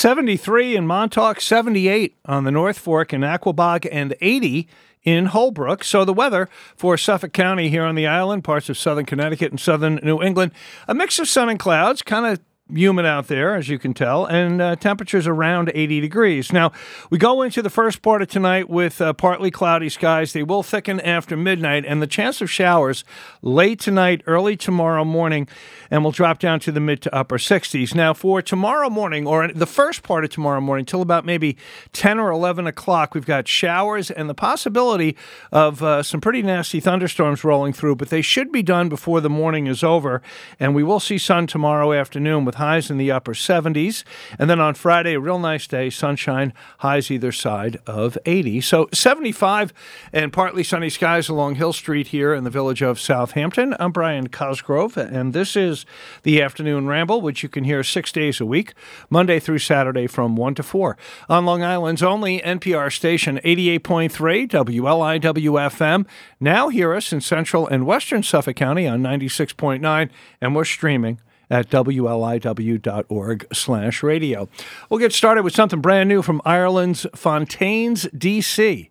73 in Montauk, 78 on the North Fork in Aquebogue, and 80 in Holbrook. So the weather for Suffolk County here on the island, parts of southern Connecticut and southern New England, a mix of sun and clouds, kind of humid out there, as you can tell, and uh, temperatures around 80 degrees. Now, we go into the first part of tonight with uh, partly cloudy skies. They will thicken after midnight, and the chance of showers late tonight, early tomorrow morning, and will drop down to the mid to upper 60s. Now, for tomorrow morning, or the first part of tomorrow morning, till about maybe 10 or 11 o'clock, we've got showers and the possibility of uh, some pretty nasty thunderstorms rolling through, but they should be done before the morning is over, and we will see sun tomorrow afternoon with highs in the upper 70s. And then on Friday, a real nice day, sunshine, highs either side of 80. So 75 and partly sunny skies along Hill Street here in the village of Southampton. I'm Brian Cosgrove, and this is the Afternoon Ramble, which you can hear six days a week, Monday through Saturday from 1 to 4. On Long Island's only NPR station, 88.3 WLIWFM. Now hear us in central and western Suffolk County on 96.9, and we're streaming at wliw.org slash radio. We'll get started with something brand new from Ireland's Fontaines, D.C.,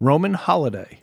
Roman Holiday.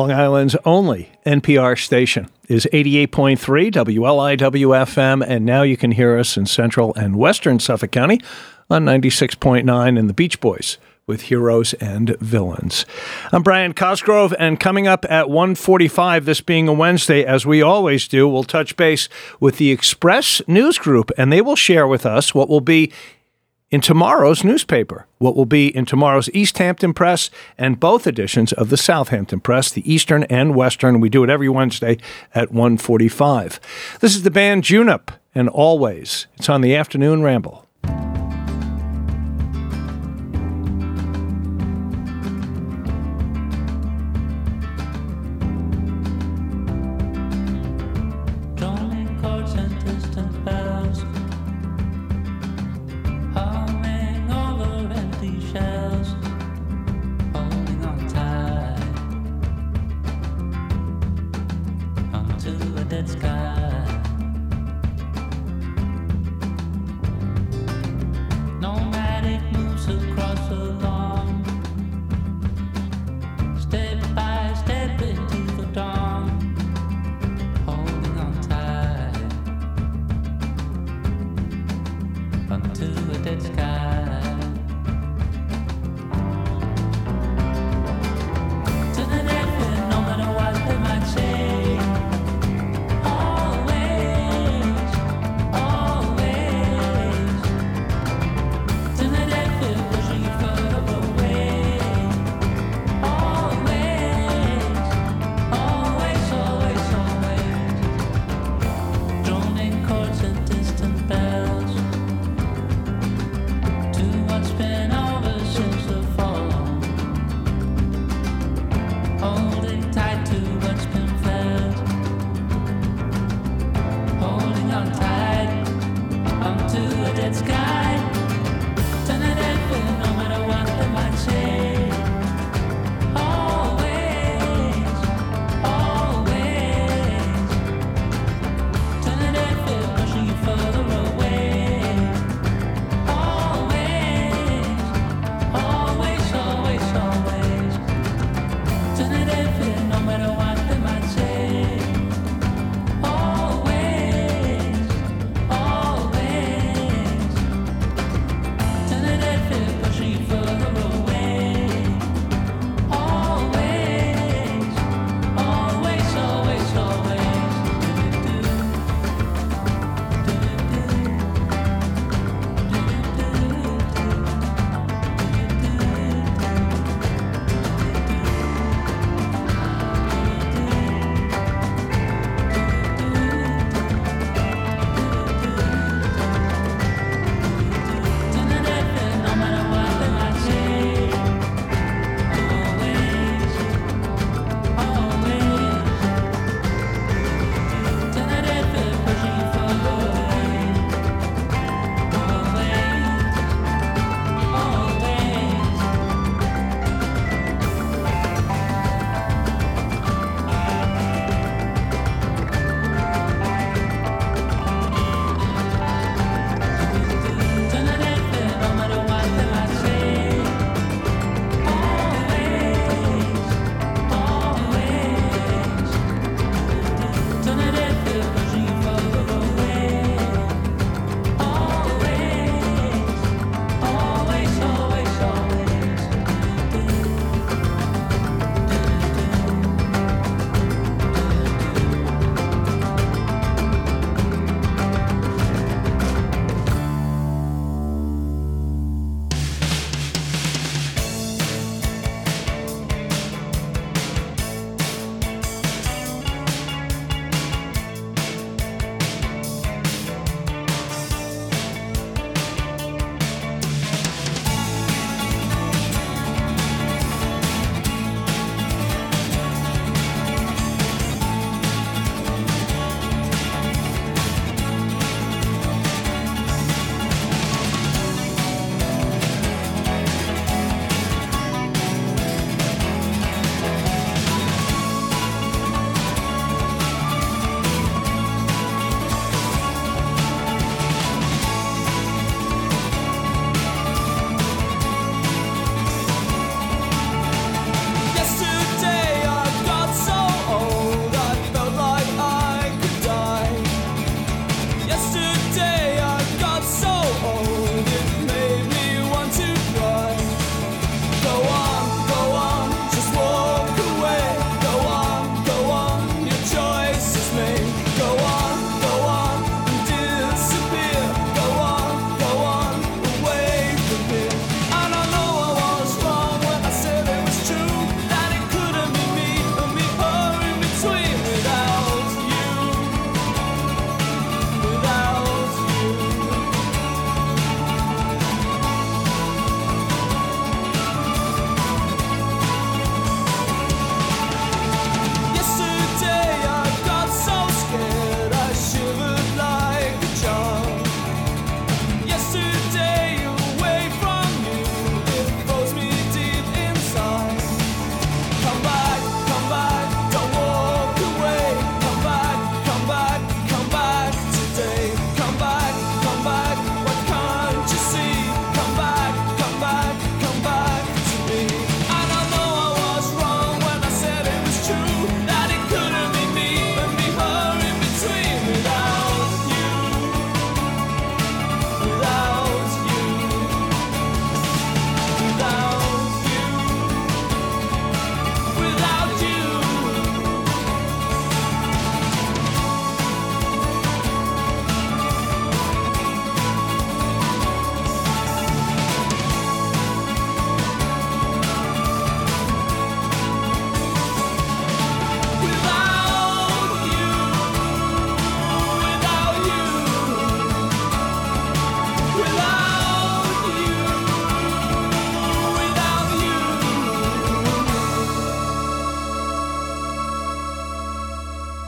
Long Island's only NPR station is 88.3 WLIW-FM, and now you can hear us in central and western Suffolk County on 96.9 in the Beach Boys with heroes and villains. I'm Brian Cosgrove, and coming up at 1:45, this being a Wednesday, as we always do, we'll touch base with the Express News Group, and they will share with us what will be in tomorrow's newspaper, what will be in tomorrow's East Hampton Press and both editions of the Southampton Press, the Eastern and Western. We do it every Wednesday at 1:45. This is the band Junip and Always. It's on the afternoon ramble.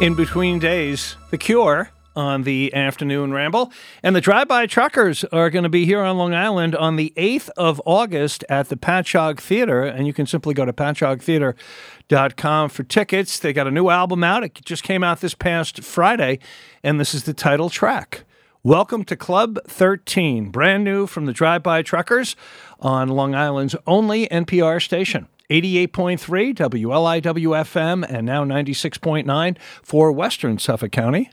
In between days, The Cure on the afternoon ramble. And the Drive By Truckers are going to be here on Long Island on the 8th of August at the Patchogue Theater. And you can simply go to patchoguetheater.com for tickets. They got a new album out. It just came out this past Friday. And this is the title track. Welcome to Club 13, brand new from the Drive By Truckers on Long Island's only NPR station. 88.3 WLIWFM and now 96.9 for Western Suffolk County.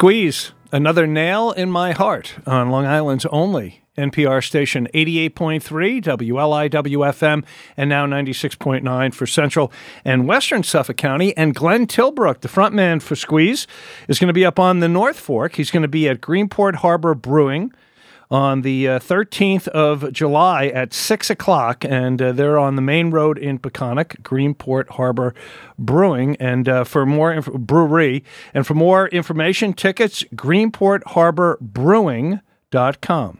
Squeeze, another nail in my heart on Long Island's only NPR station 88.3, WLIWFM, and now 96.9 for Central and Western Suffolk County. And Glenn Tilbrook, the frontman for Squeeze, is going to be up on the North Fork. He's going to be at Greenport Harbor Brewing on the uh, 13th of July at 6 o'clock, and uh, they're on the main road in Peconic, Greenport Harbor Brewing. And uh, for more inf- brewery, and for more information, tickets, greenportharborbrewing.com.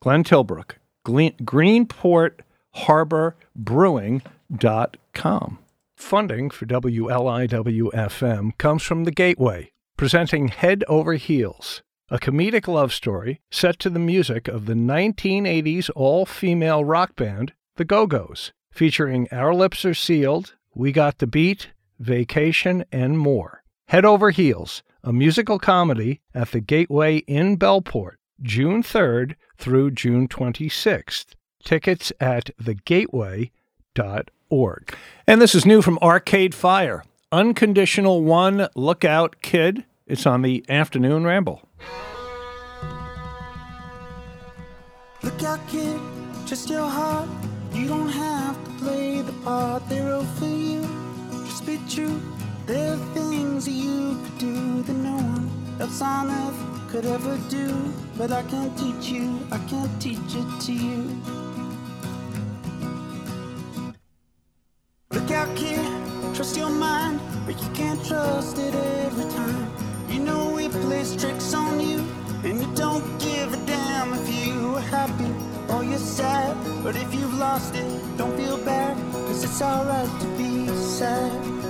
Glenn Tilbrook, Glen- Greenport Harbor Brewing.com. Funding for WLIWFM comes from The Gateway, presenting Head Over Heels, a comedic love story set to the music of the 1980s all female rock band, The Go Go's, featuring Our Lips Are Sealed, We Got the Beat, Vacation, and more. Head Over Heels, a musical comedy at the Gateway in Bellport, June 3rd through June 26th. Tickets at thegateway.org. And this is new from Arcade Fire Unconditional One Lookout Kid. It's on the Afternoon Ramble. Look out, kid, just your heart. You don't have to play the part they're all for you. Just be true. There are things that you could do that no one else on earth could ever do. But I can't teach you, I can't teach it to you. Look out, kid, trust your mind, but you can't trust it every time. You know it plays tricks on you, and you don't give a damn if you are happy or you're sad. But if you've lost it, don't feel bad, cause it's alright to be sad.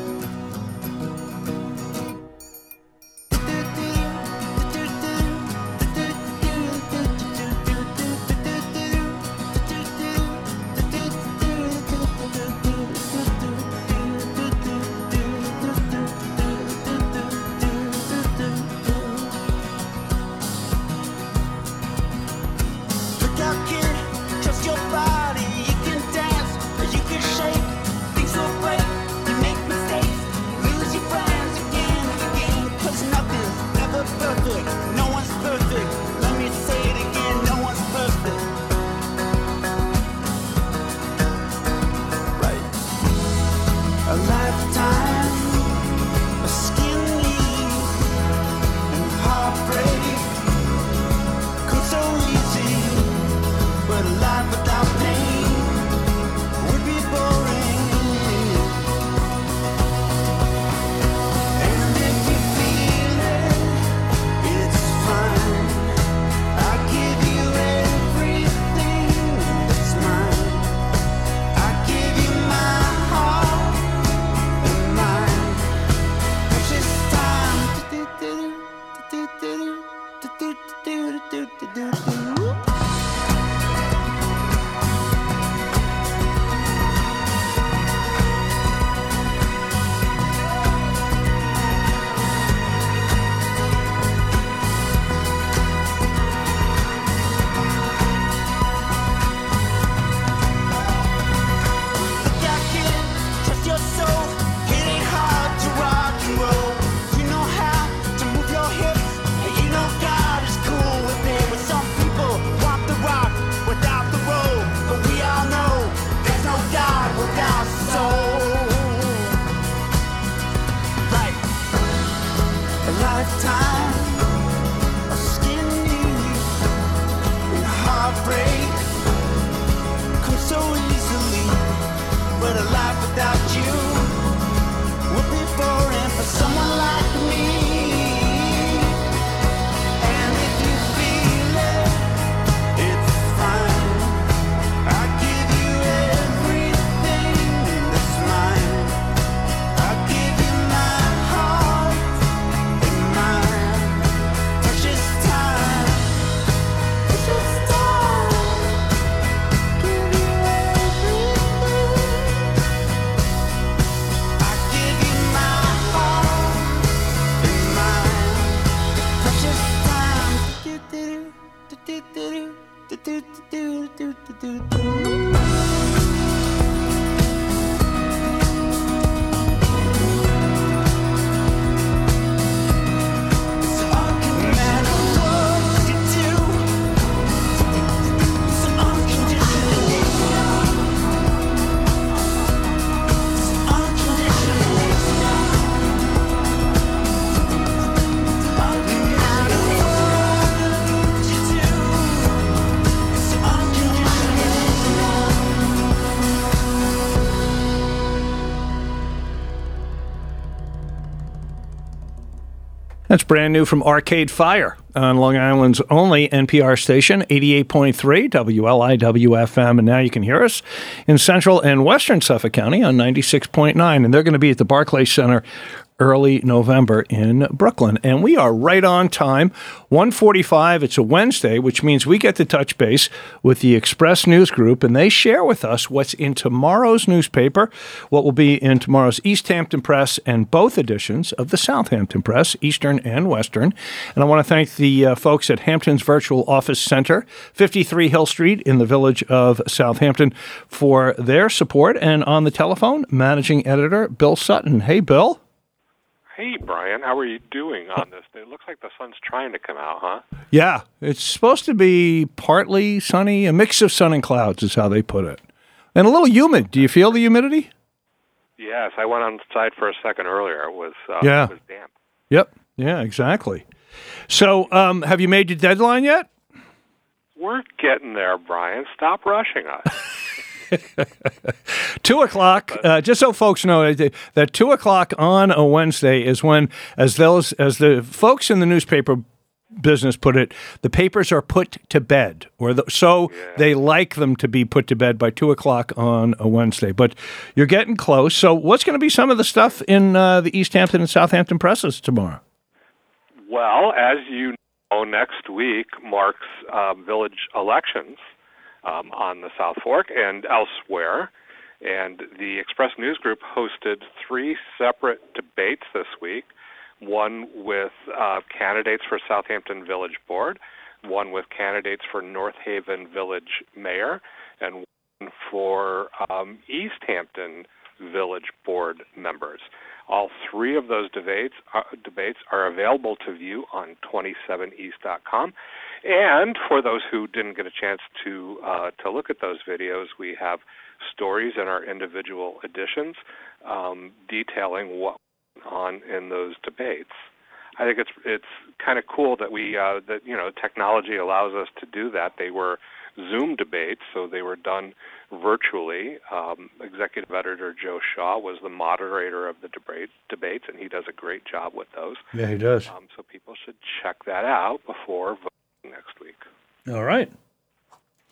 That's brand new from Arcade Fire on Long Island's only NPR station, 88.3 WLIWFM. And now you can hear us in central and western Suffolk County on 96.9. And they're going to be at the Barclays Center early November in Brooklyn. And we are right on time. 145. It's a Wednesday, which means we get to touch base with the Express News Group, and they share with us what's in tomorrow's newspaper, what will be in tomorrow's East Hampton Press, and both editions of the Southampton Press, Eastern and Western. And I want to thank the uh, folks at Hampton's Virtual Office Center, 53 Hill Street in the village of Southampton, for their support. And on the telephone, managing editor Bill Sutton. Hey, Bill. Hey, Brian, how are you doing on this? It looks like the sun's trying to come out, huh? Yeah, it's supposed to be partly sunny, a mix of sun and clouds is how they put it. And a little humid. Do you feel the humidity? Yes, I went outside for a second earlier. It was uh, Yeah. it was damp. Yep. Yeah, exactly. So, um, have you made your deadline yet? We're getting there, Brian. Stop rushing us. Two o'clock. Uh, just so folks know that- that two o'clock on a Wednesday is when, as those as the folks in the newspaper business put it, the papers are put to bed, or the, so they like them to be put to bed by two o'clock on a Wednesday. But you're getting close. So, what's going to be some of the stuff in uh, the East Hampton and Southampton presses tomorrow? well, as you know, next week marks uh, village elections um, on the South Fork and elsewhere. And the Express News Group hosted three separate debates this week one with uh, candidates for Southampton Village Board, one with candidates for North Haven Village Mayor, and one for um, East Hampton Village Board members. All three of those debates uh, debates are available to view on 27east.com. And for those who didn't get a chance to uh, to look at those videos, we have stories in our individual editions um, detailing what went on in those debates. I think it's it's kind of cool that we uh, that you know technology allows us to do that. They were Zoom debates, so they were done virtually. Um, Executive Editor Joe Shaw was the moderator of the debate debates, and he does a great job with those. Yeah, he does. Um, so people should check that out before voting next week. All right.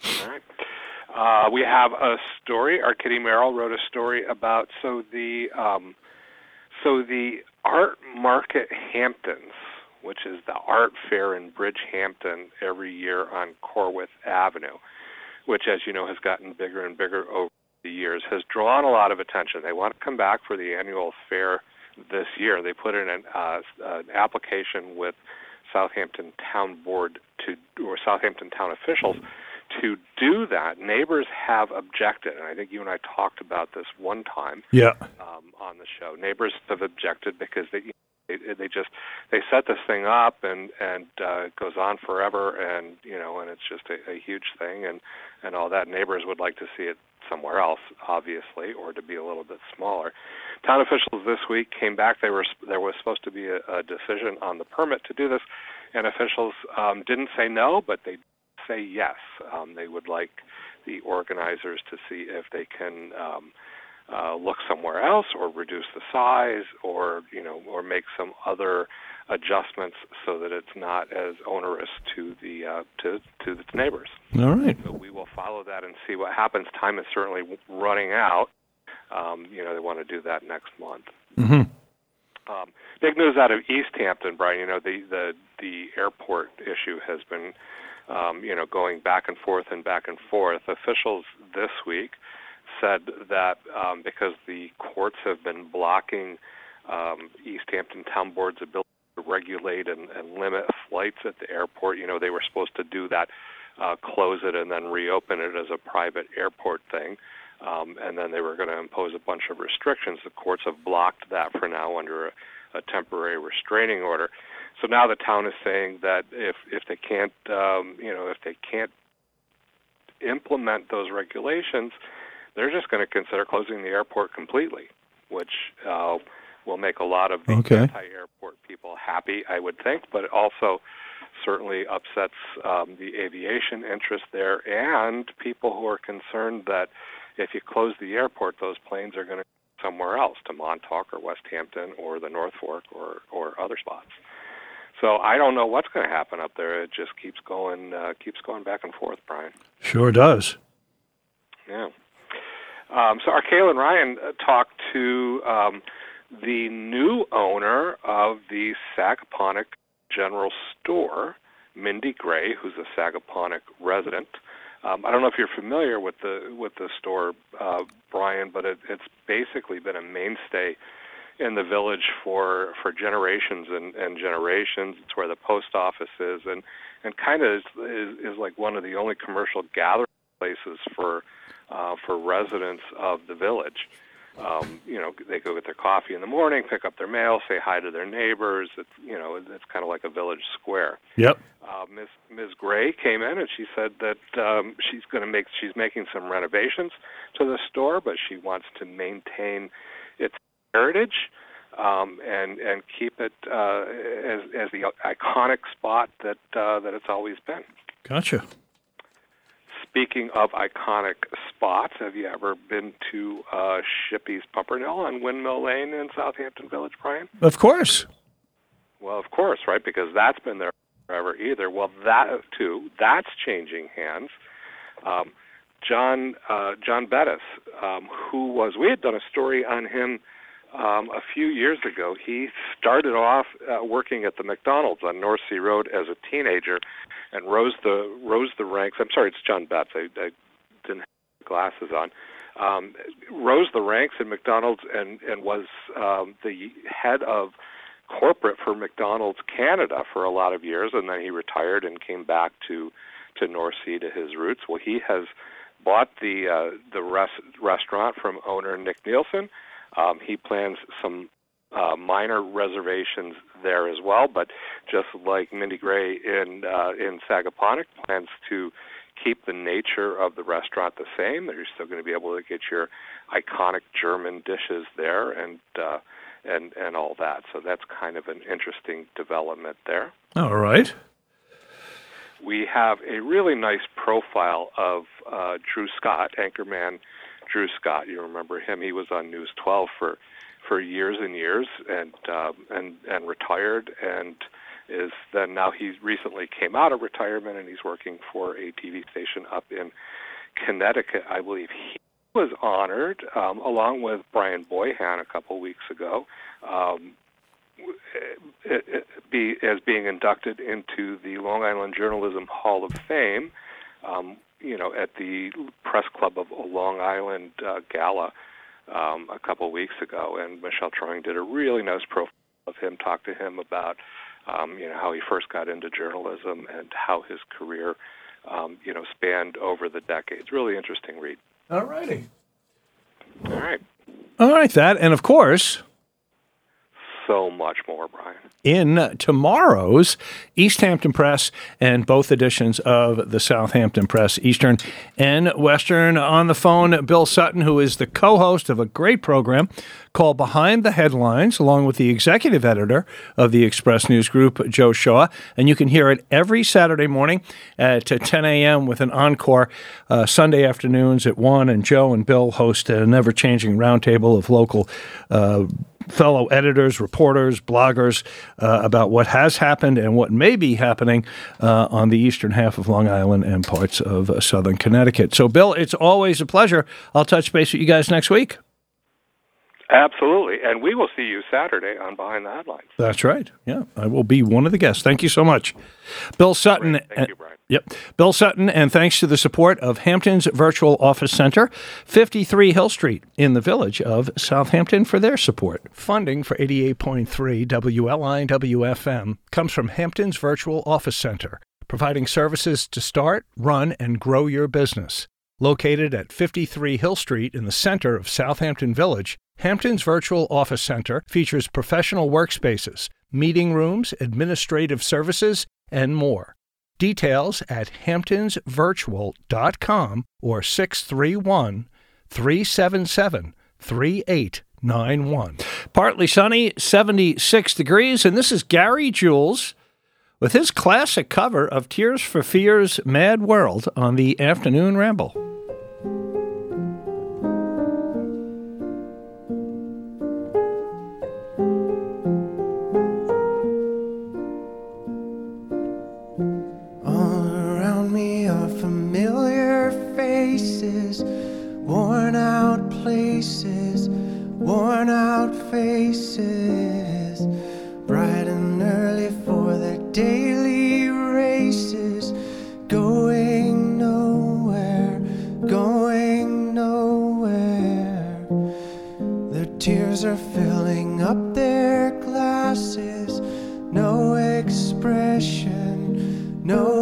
All right. Uh, we have a story. Our Kitty Merrill wrote a story about so the um, so the Art Market Hamptons, which is the art fair in Bridgehampton every year on Corwith Avenue, which, as you know, has gotten bigger and bigger over the years, has drawn a lot of attention. They want to come back for the annual fair this year. They put in an, uh, an application with Southampton Town Board to or Southampton Town officials to do that. Neighbors have objected, and I think you and I talked about this one time Yeah. um, on the show. Neighbors have objected because they they, they just they set this thing up and and uh, it goes on forever, and you know, and it's just a, a huge thing, and and all that. Neighbors would like to see it somewhere else, obviously, or to be a little bit smaller. Town officials this week came back. They were there was supposed to be a, a decision on the permit to do this, and officials um, didn't say no, but they say yes. Um, they would like the organizers to see if they can um, uh, look somewhere else, or reduce the size, or you know, or make some other adjustments so that it's not as onerous to the uh, to to its neighbors. All right. So we will follow that and see what happens. Time is certainly running out. Um, you know, they want to do that next month. Mm-hmm. Um, big news out of East Hampton, Brian. You know, the the the airport issue has been, um, you know, going back and forth and back and forth. Officials this week said that um, because the courts have been blocking um, East Hampton Town Board's ability to regulate and, and limit flights at the airport, you know, they were supposed to do that, uh, close it, and then reopen it as a private airport thing. Um, and then they were going to impose a bunch of restrictions. The courts have blocked that for now under a, a temporary restraining order. So now the town is saying that if if they can't, um, you know, if they can't implement those regulations, they're just going to consider closing the airport completely, which uh, will make a lot of the Okay. anti-airport people happy, I would think, but also certainly upsets um, the aviation interest there and people who are concerned that if you close the airport, those planes are going to go somewhere else to Montauk or Westhampton or the North Fork or or other spots. So I don't know what's going to happen up there. It just keeps going, uh, keeps going back and forth, Brian. Sure does. Yeah. Um, so our Kaylin Ryan uh, talked to um, the new owner of the Sagaponack General Store, Mindy Gray, who's a Sagaponack resident. Um, I don't know if you're familiar with the with the store, uh, Brian, but it, it's basically been a mainstay in the village for for generations and, and generations. It's where the post office is, and and kind of is, is is like one of the only commercial gathering places for uh, for residents of the village. Um, you know, they go get their coffee in the morning, pick up their mail, say hi to their neighbors. It's you know, it's kind of like a village square. Yep. Uh, Ms. Ms. Gray came in and she said that um, she's going to make she's making some renovations to the store, but she wants to maintain its heritage um, and and keep it uh, as as the iconic spot that uh, that it's always been. Gotcha. Speaking of iconic spots, have you ever been to uh, Shippy's Pumpernickel on Windmill Lane in Southampton Village, Brian? Of course. Well, of course, right? Because that's been there forever either. Well, that too, that's changing hands. Um, John uh, John Bettis, um, who was we had done a story on him um, a few years ago. He started off uh, working at the McDonald's on North Sea Road as a teenager, and rose the rose the ranks. I'm sorry, it's John Betts. I, I didn't have glasses on. Um, rose the ranks in McDonald's and and was um, the head of corporate for McDonald's Canada for a lot of years, and then he retired and came back to to North Sea to his roots. Well, he has bought the uh, the res- restaurant from owner Nick Nielsen. Um, he plans some uh, minor reservations there as well, but just like Mindy Gray in uh, in Sagaponack, plans to keep the nature of the restaurant the same. You're still going to be able to get your iconic German dishes there, and uh, and and all that. So that's kind of an interesting development there. All right. We have a really nice profile of uh, Drew Scott, anchorman Drew Scott. You remember him? He was on News 12 for for years and years, and um, and and retired, and is then now he recently came out of retirement, and he's working for a TV station up in Connecticut, I believe. He was honored um, along with Bryan Boyhan a couple weeks ago. Um, it, it, be, as being inducted into the Long Island Journalism Hall of Fame, um, you know, at the Press Club of a Long Island uh, Gala um, a couple weeks ago, and Michelle Trauring did a really nice profile of him, talked to him about, um, you know, how he first got into journalism and how his career, um, you know, spanned over the decades. Really interesting read. All righty. All right, All right, that. And of course, so much more, Brian. in tomorrow's East Hampton Press and both editions of the Southampton Press, Eastern and Western. On the phone, Bill Sutton, who is the co host of a great program called Behind the Headlines, along with the executive editor of the Express News Group, Joe Shaw. And you can hear it every Saturday morning at 10 a.m. with an encore uh, Sunday afternoons at 1. And Joe and Bill host a never changing roundtable of local. Uh, fellow editors, reporters, bloggers uh, about what has happened and what may be happening uh, on the eastern half of Long Island and parts of uh, southern Connecticut. So, Bill, it's always a pleasure. I'll touch base with you guys next week. Absolutely, and we will see you Saturday on Behind the Headlines. That's right. Yeah, I will be one of the guests. Thank you so much. Bill Sutton. Great. Thank you, Brian. Yep. Bill Sutton, and thanks to the support of Hampton's Virtual Office Center, 53 Hill Street in the village of Southampton for their support. Funding for 88.3 WLIWFM comes from Hampton's Virtual Office Center, providing services to start, run, and grow your business. Located at 53 Hill Street in the center of Southampton Village, Hampton's Virtual Office Center features professional workspaces, meeting rooms, administrative services, and more. Details at hamptonsvirtual.com or 631 377 3891. Partly sunny, 76 degrees, and this is Gary Jules with his classic cover of Tears for Fears Mad World on the Afternoon Ramble. worn out faces, bright and early for their daily races, going nowhere, going nowhere. Their tears are filling up their glasses, no expression, no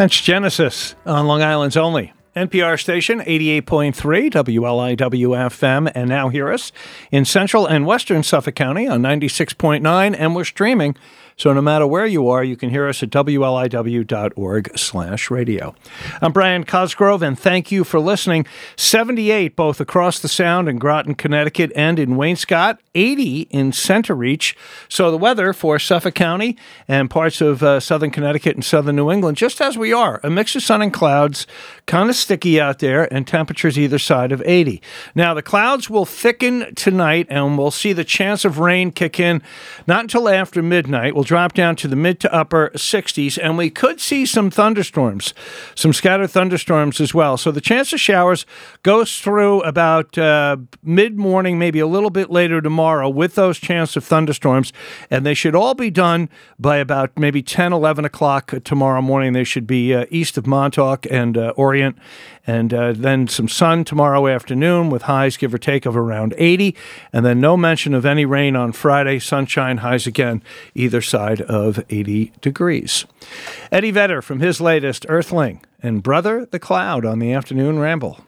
That's Genesis on Long Island's only. NPR station 88.3 WLIW-FM and now hear us in central and western Suffolk County on 96.9 and we're streaming so no matter where you are you can hear us at wliw.org slash radio. I'm Brian Cosgrove and thank you for listening. 78 both across the sound in Groton, Connecticut and in Wainscott, 80 in Centereach. So the weather for Suffolk County and parts of uh, southern Connecticut and southern New England just as we are, a mix of sun and clouds, kind of sticky out there and temperatures either side of 80. Now the clouds will thicken tonight and we'll see the chance of rain kick in not until after midnight. We'll drop down to the mid to upper 60s and we could see some thunderstorms, some thunderstorms as well. So the chance of showers goes through about uh, mid morning, maybe a little bit later tomorrow with those chance of thunderstorms. And they should all be done by about maybe 10, 11 o'clock tomorrow morning. They should be uh, east of Montauk and uh, Orient. And uh, then some sun tomorrow afternoon with highs give or take of around 80 and then no mention of any rain on friday. Sunshine highs again either side of 80 degrees. Eddie vedder from his latest earthling and brother the cloud on the afternoon ramble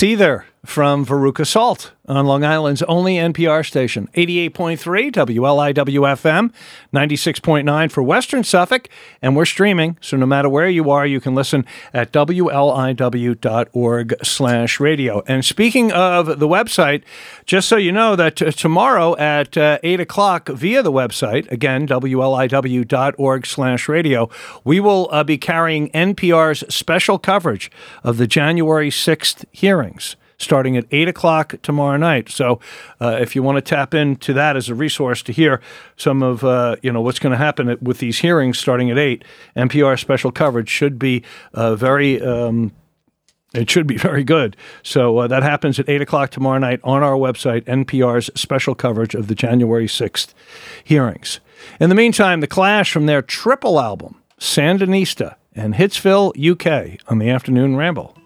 Seether from Veruca Salt on Long Island's only NPR station, 88.3 WLIWFM, 96.9 for Western Suffolk, and we're streaming, so no matter where you are, you can listen at WLIW.org slash radio. And speaking of the website, just so you know that t- tomorrow at uh, 8 o'clock via the website, again, WLIW.org slash radio, we will uh, be carrying NPR's special coverage of the January 6th hearings starting at 8 o'clock tomorrow night. So uh, if you want to tap into that as a resource to hear some of uh, you know what's going to happen with these hearings starting at 8, NPR special coverage should be uh, very um, it should be very good. So uh, that happens at 8 o'clock tomorrow night on our website, NPR's special coverage of the January 6th hearings. In the meantime, The Clash from their triple album, Sandinista, and Hitsville, UK, on the Afternoon Ramble.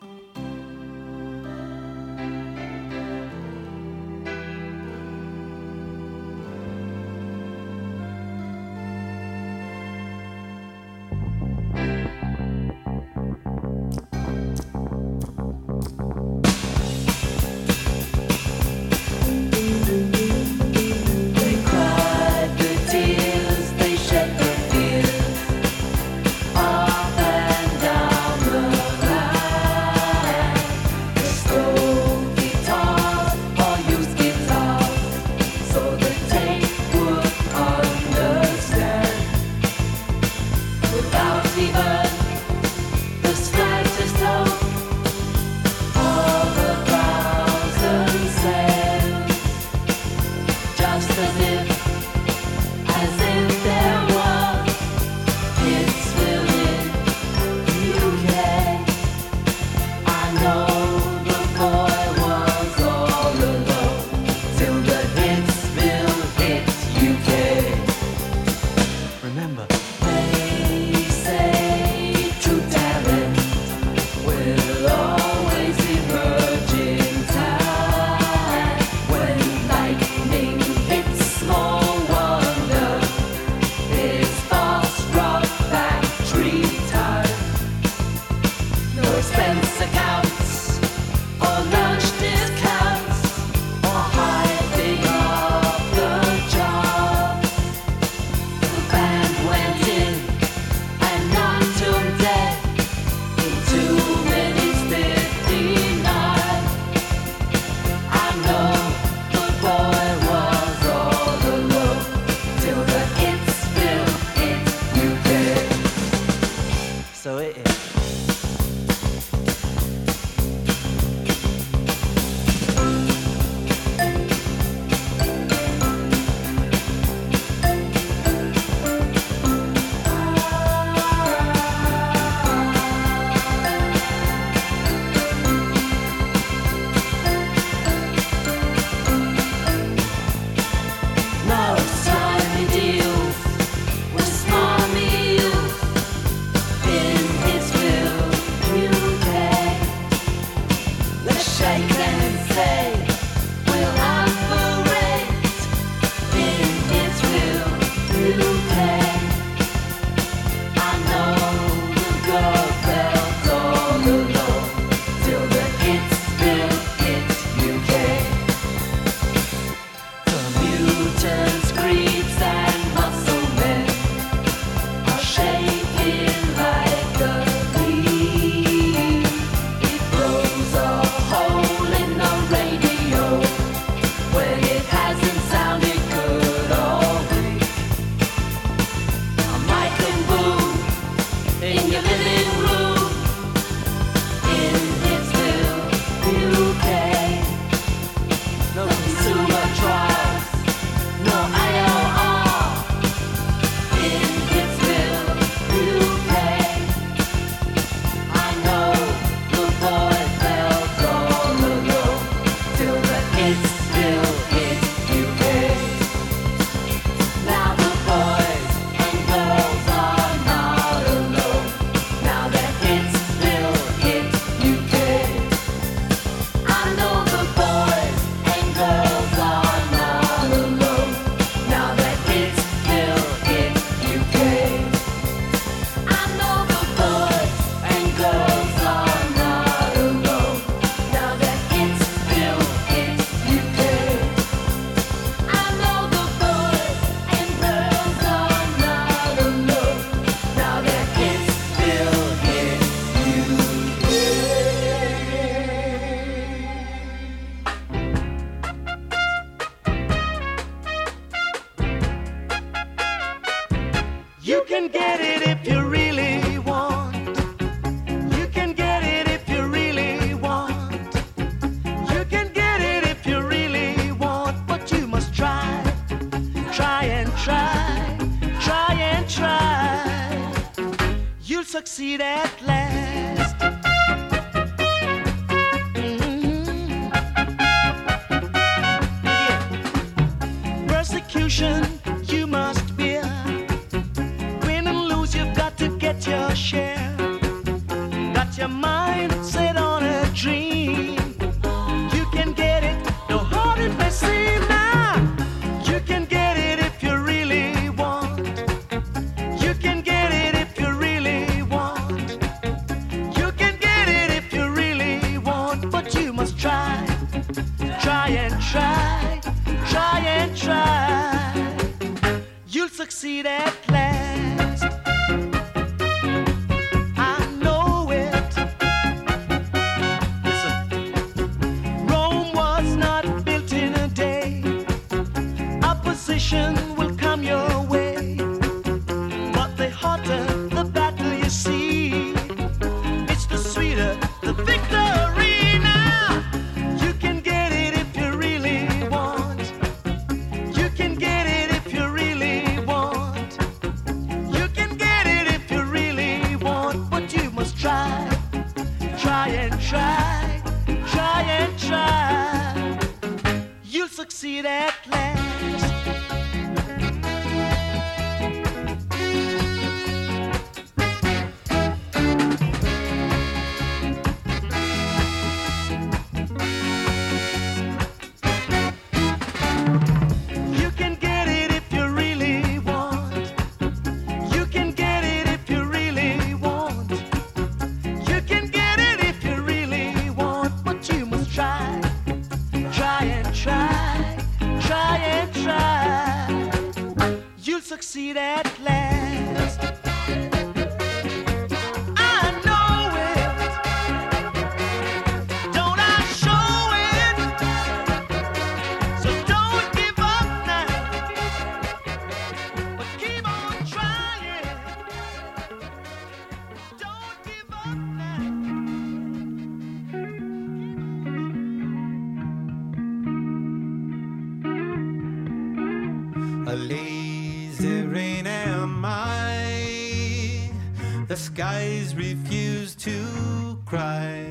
refuse to cry.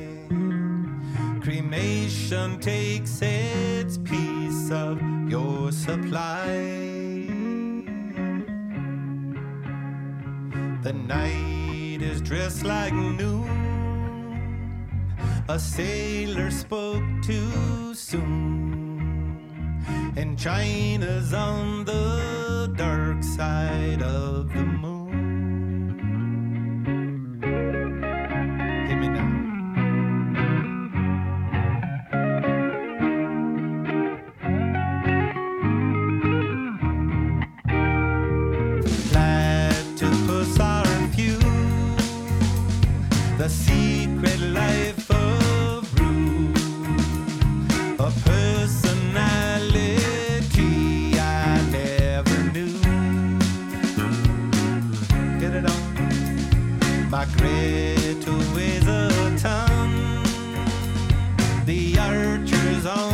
Cremation takes its piece of your supply. The night is dressed like noon. A sailor spoke too soon. And China's on the dark side of 一言之责。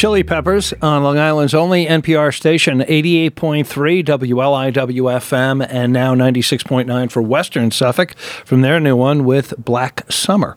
Chili Peppers on Long Island's only NPR station, 88.3 WLIWFM, and now 96.9 for Western Suffolk from their new one with Black Summer.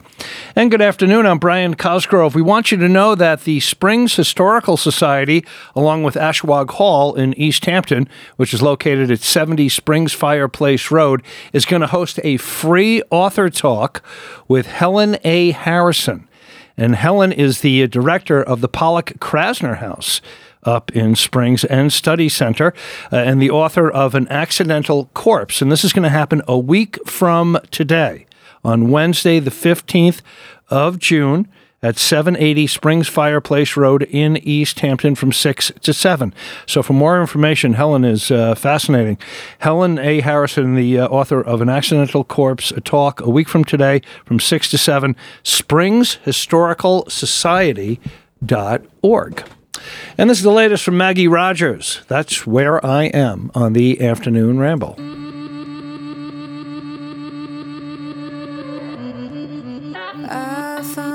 And good afternoon, I'm Brian Cosgrove. We want you to know that the Springs Historical Society, along with Ashawagh Hall in East Hampton, which is located at 70 Springs Fireplace Road, is going to host a free author talk with Helen A. Harrison. And Helen is the director of the Pollock Krasner House up in Springs and Study Center, uh, and the author of An Accidental Corpse. And this is going to happen a week from today, on Wednesday, the 15th of June. At 780 Springs Fireplace Road in East Hampton from 6 to 7. So, for more information, Helen is uh, fascinating. Helen A. Harrison, the uh, author of An Accidental Corpse, a talk a week from today from 6 to 7, springshistoricalsociety.org. And this is the latest from Maggie Rogers. That's where I am on the afternoon ramble. I found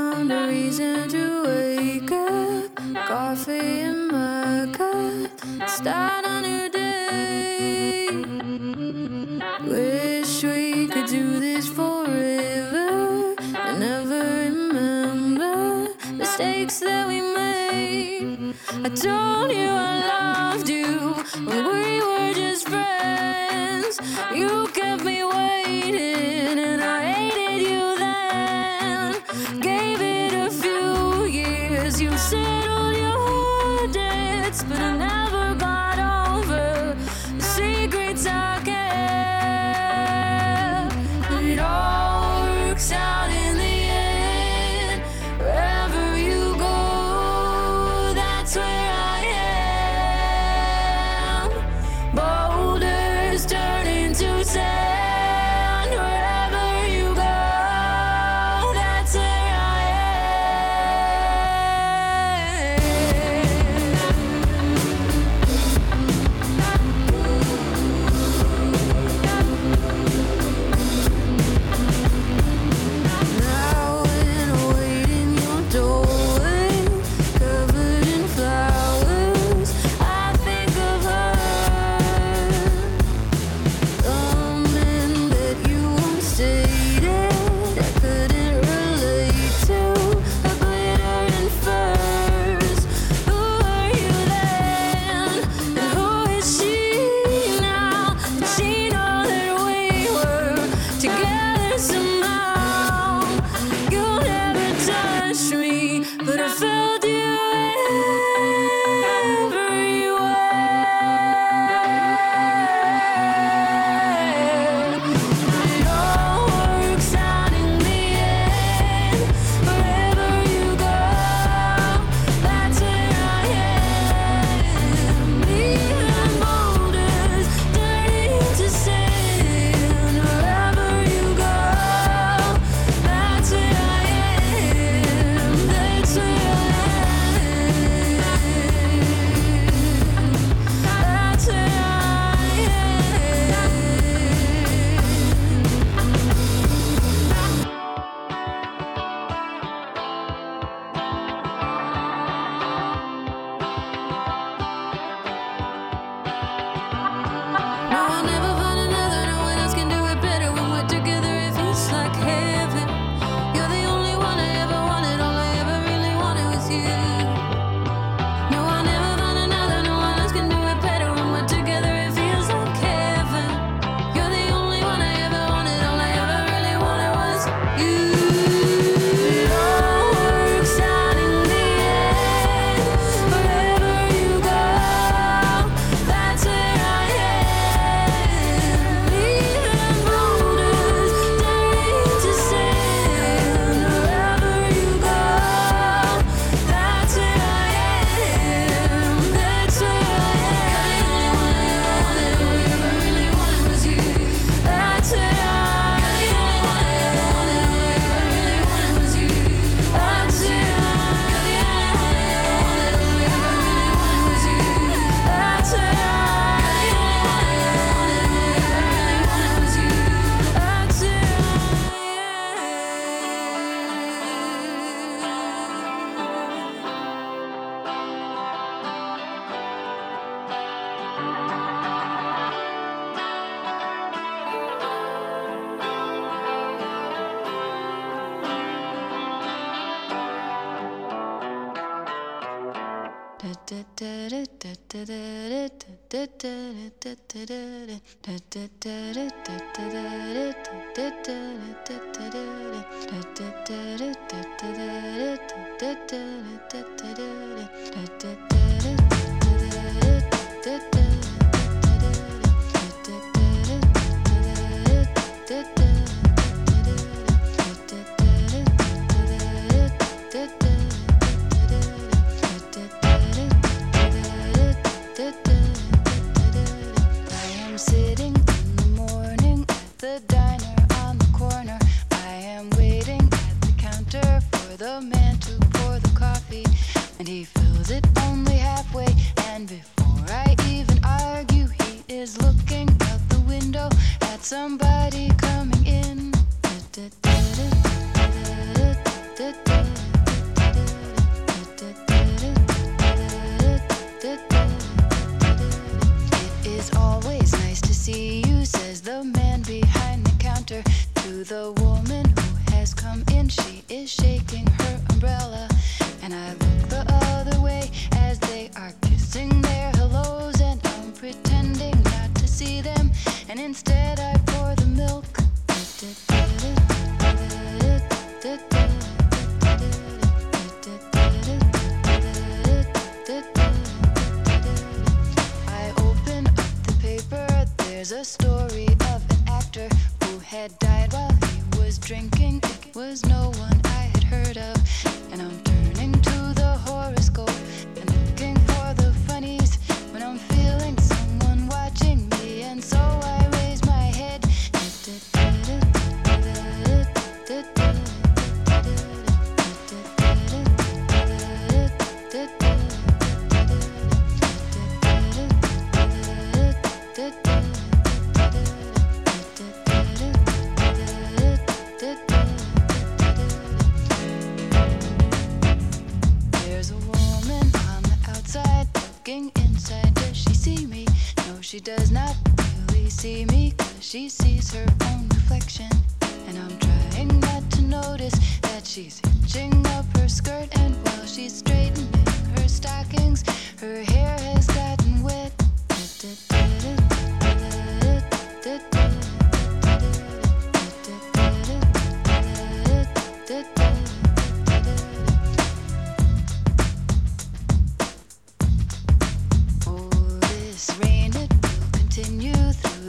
coffee in my cup, start a new day. Wish we could do this forever and never remember mistakes that we made. I told you I loved you when we were just friends. You kept me waiting and I hated you then. Gave it a few years. You your debts, but I never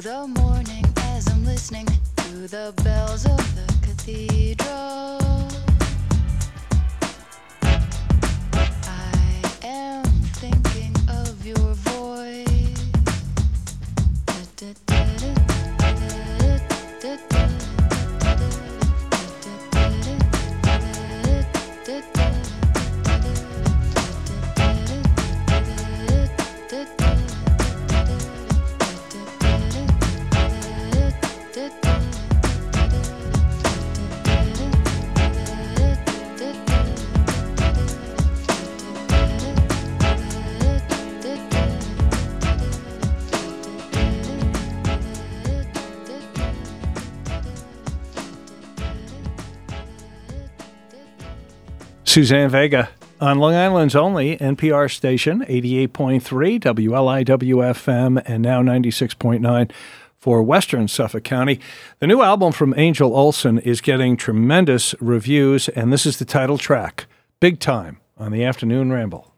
the morning as I'm listening to the bells of the cathedral. Suzanne Vega on Long Island's only NPR station, 88.3 WLIWFM, and now 96.9 for Western Suffolk County. The new album from Angel Olsen is getting tremendous reviews, and this is the title track, Big Time, on the Afternoon Ramble.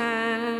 Time.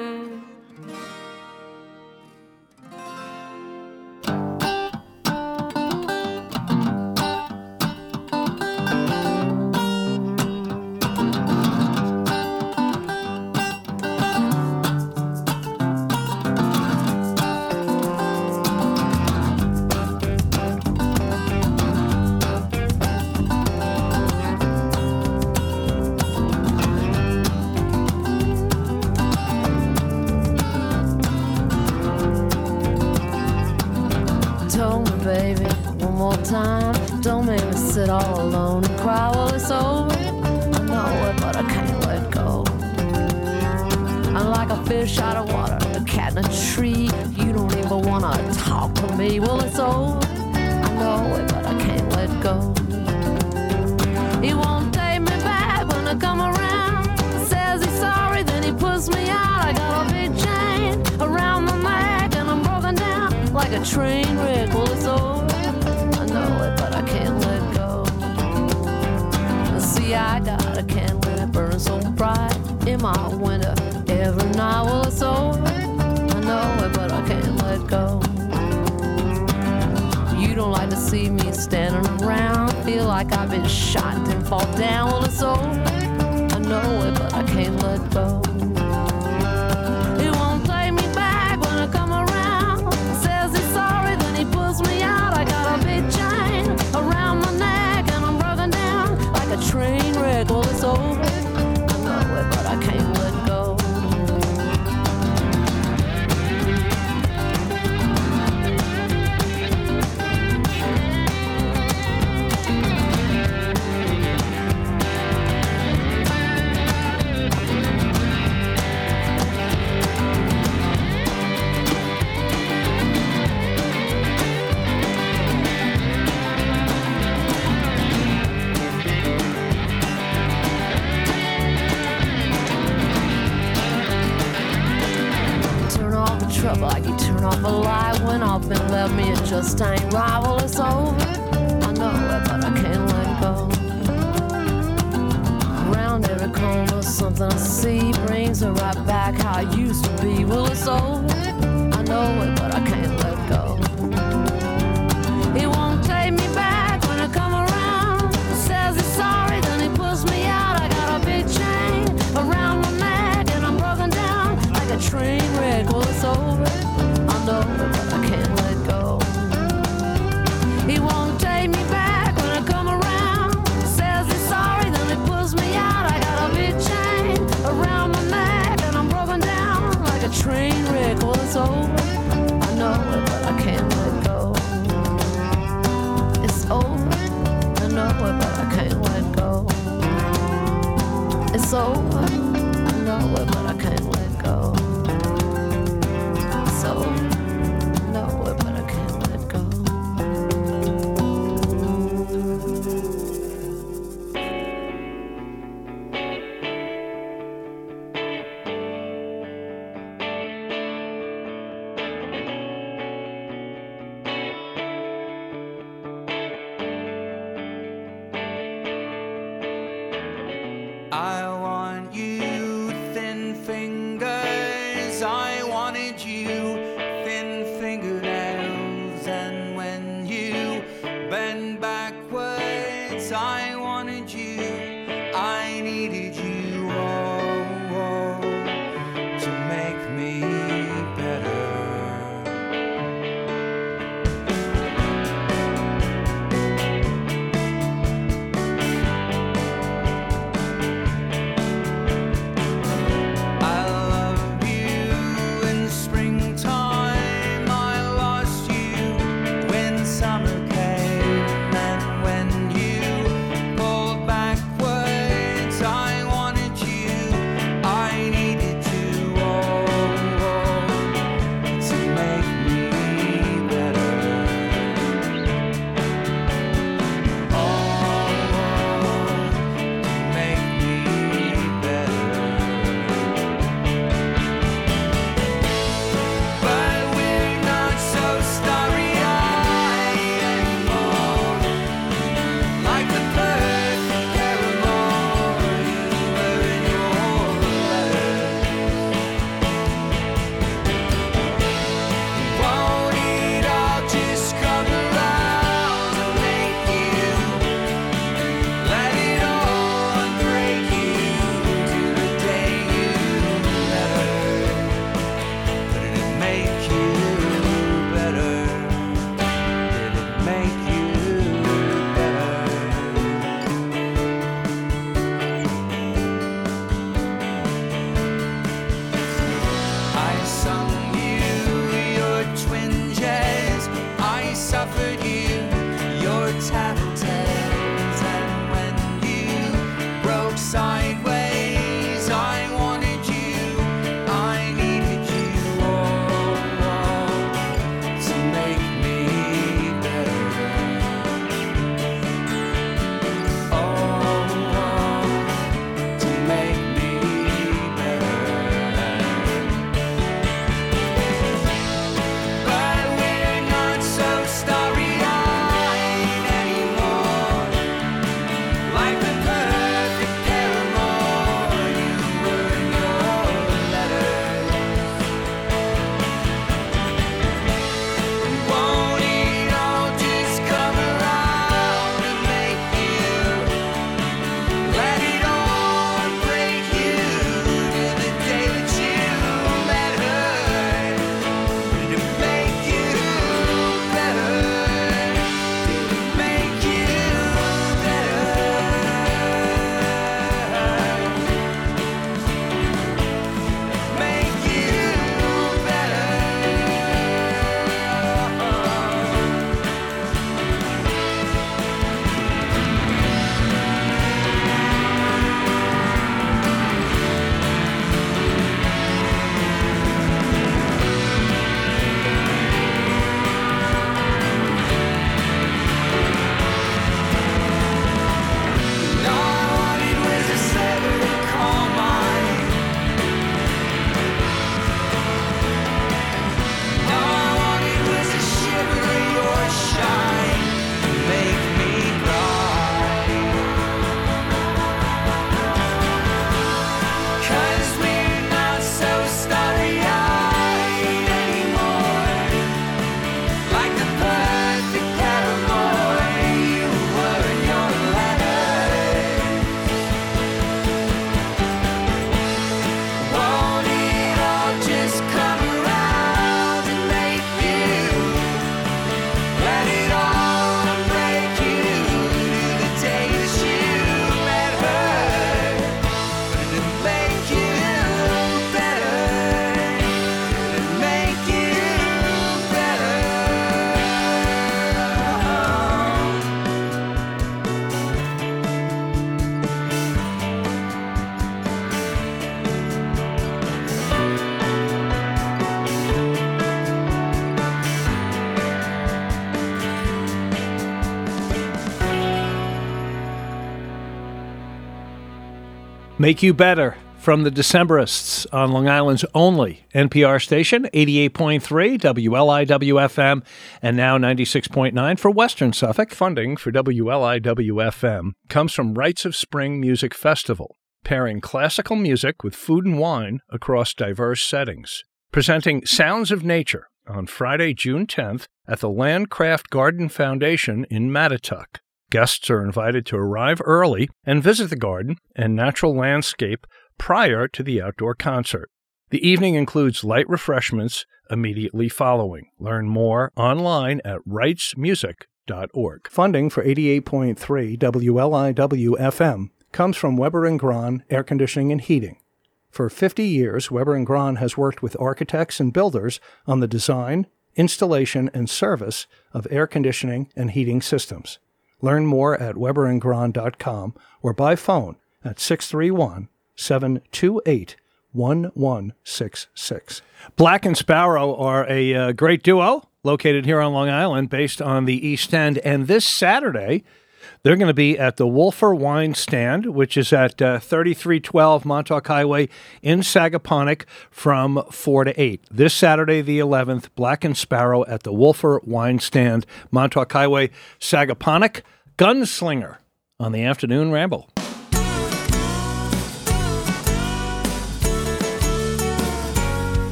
Make You Better from the Decemberists on Long Island's only NPR station, 88.3 WLIWFM, and now 96.9 for Western Suffolk. Funding for WLIWFM comes from Rites of Spring Music Festival, pairing classical music with food and wine across diverse settings. Presenting Sounds of Nature on Friday, June 10th at the Landcraft Garden Foundation in Mattituck. Guests are invited to arrive early and visit the garden and natural landscape prior to the outdoor concert. The evening includes light refreshments immediately following. Learn more online at rightsmusic.org. Funding for 88.3 WLIW FM comes from Weber and Grahn Air Conditioning and Heating. For 50 years, Weber and Grahn has worked with architects and builders on the design, installation, and service of air conditioning and heating systems. Learn more at weberandgrahn.com or by phone at 631 728 1166. Black and Sparrow are a uh, great duo located here on Long Island based on the East End. And this Saturday, they're going to be at the Wolfer Wine Stand, which is at uh, 3312 Montauk Highway in Sagaponack from 4 to 8. This Saturday, the 11th, Black and Sparrow at the Wolfer Wine Stand, Montauk Highway, Sagaponack. Gunslinger on the Afternoon Ramble.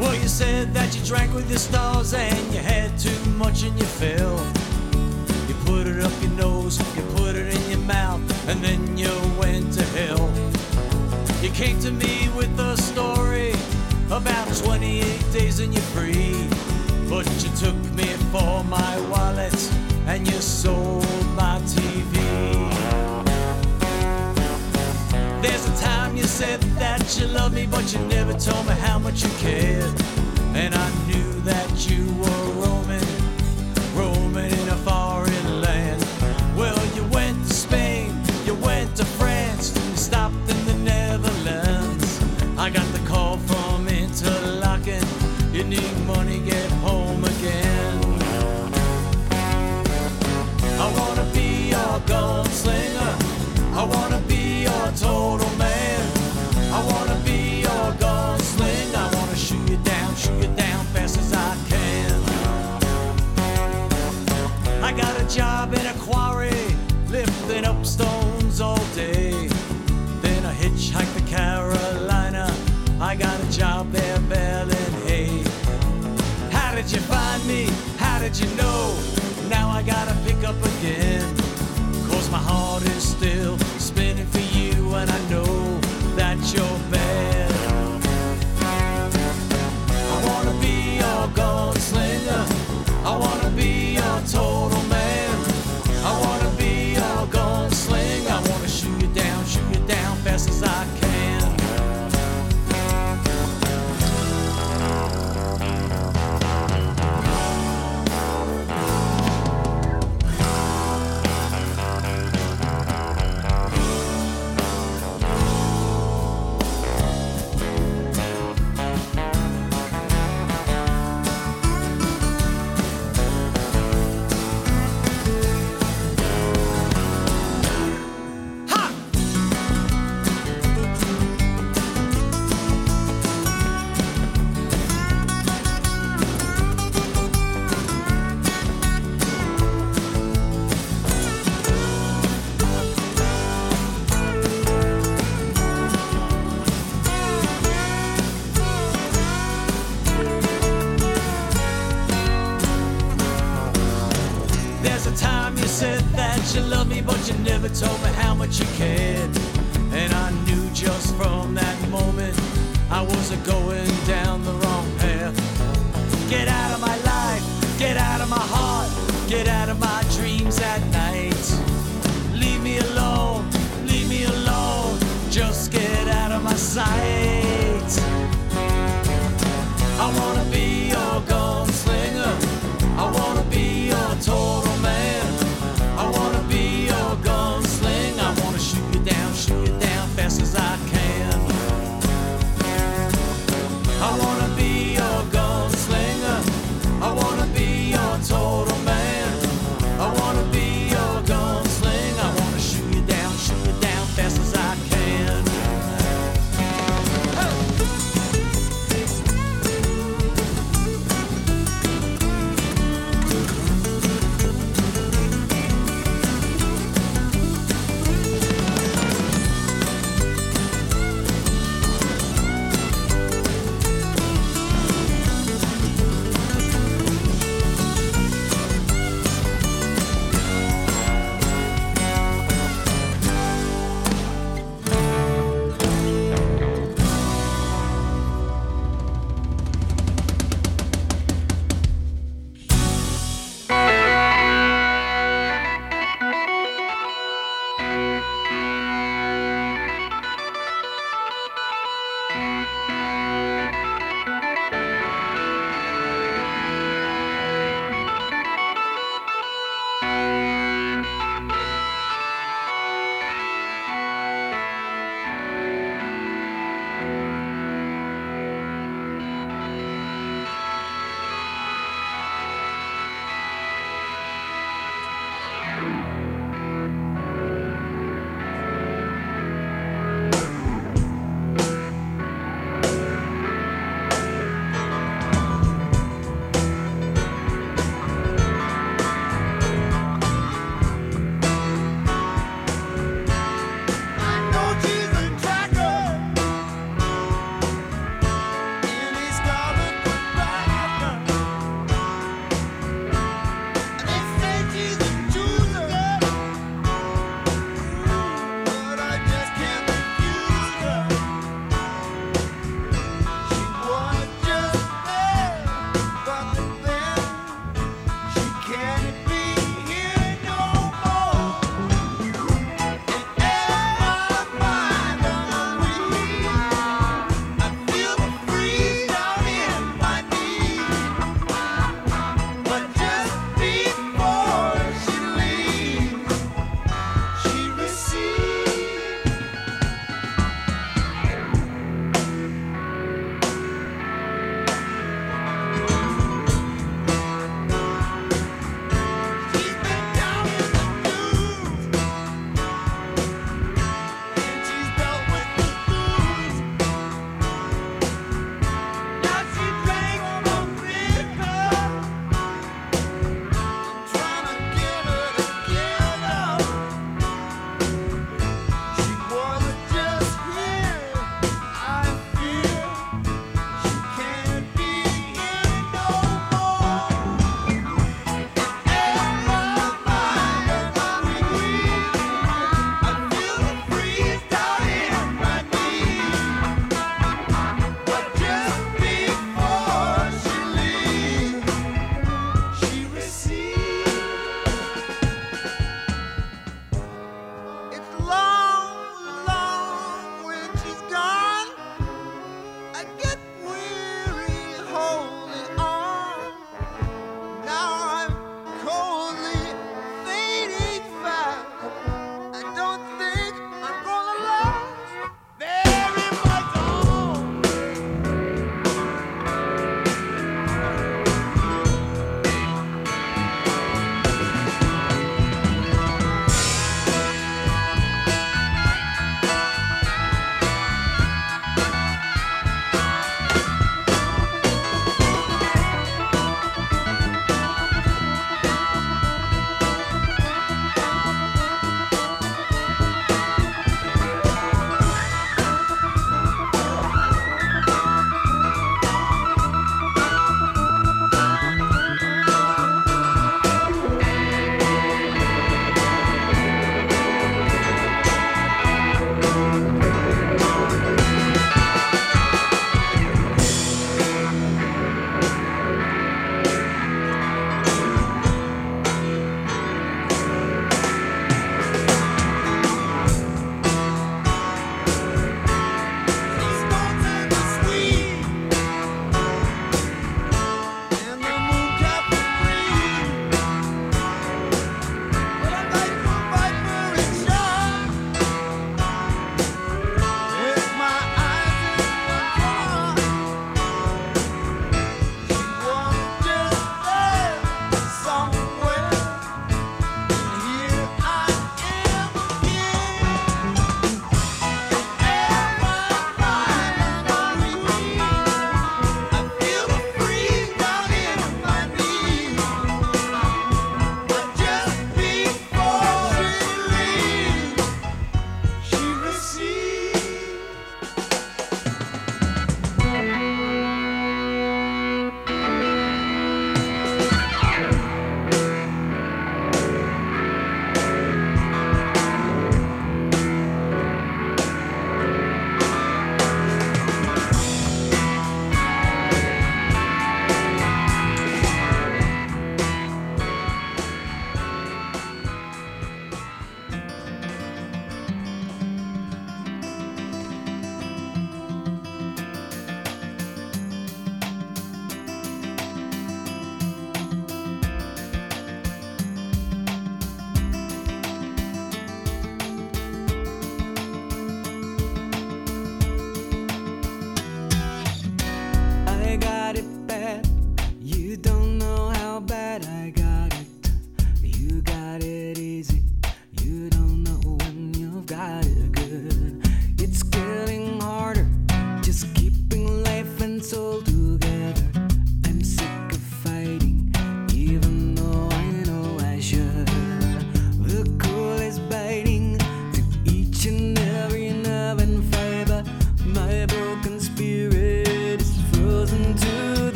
Well, you said that you drank with your stars and you had too much and you fell. Up your nose, you put it in your mouth, and then you went to hell. You came to me with a story about 28 days and you're free. But you took me for my wallet and you sold my TV. There's a time you said that you loved me, but you never told me how much you cared. And I knew that you were roaming, roaming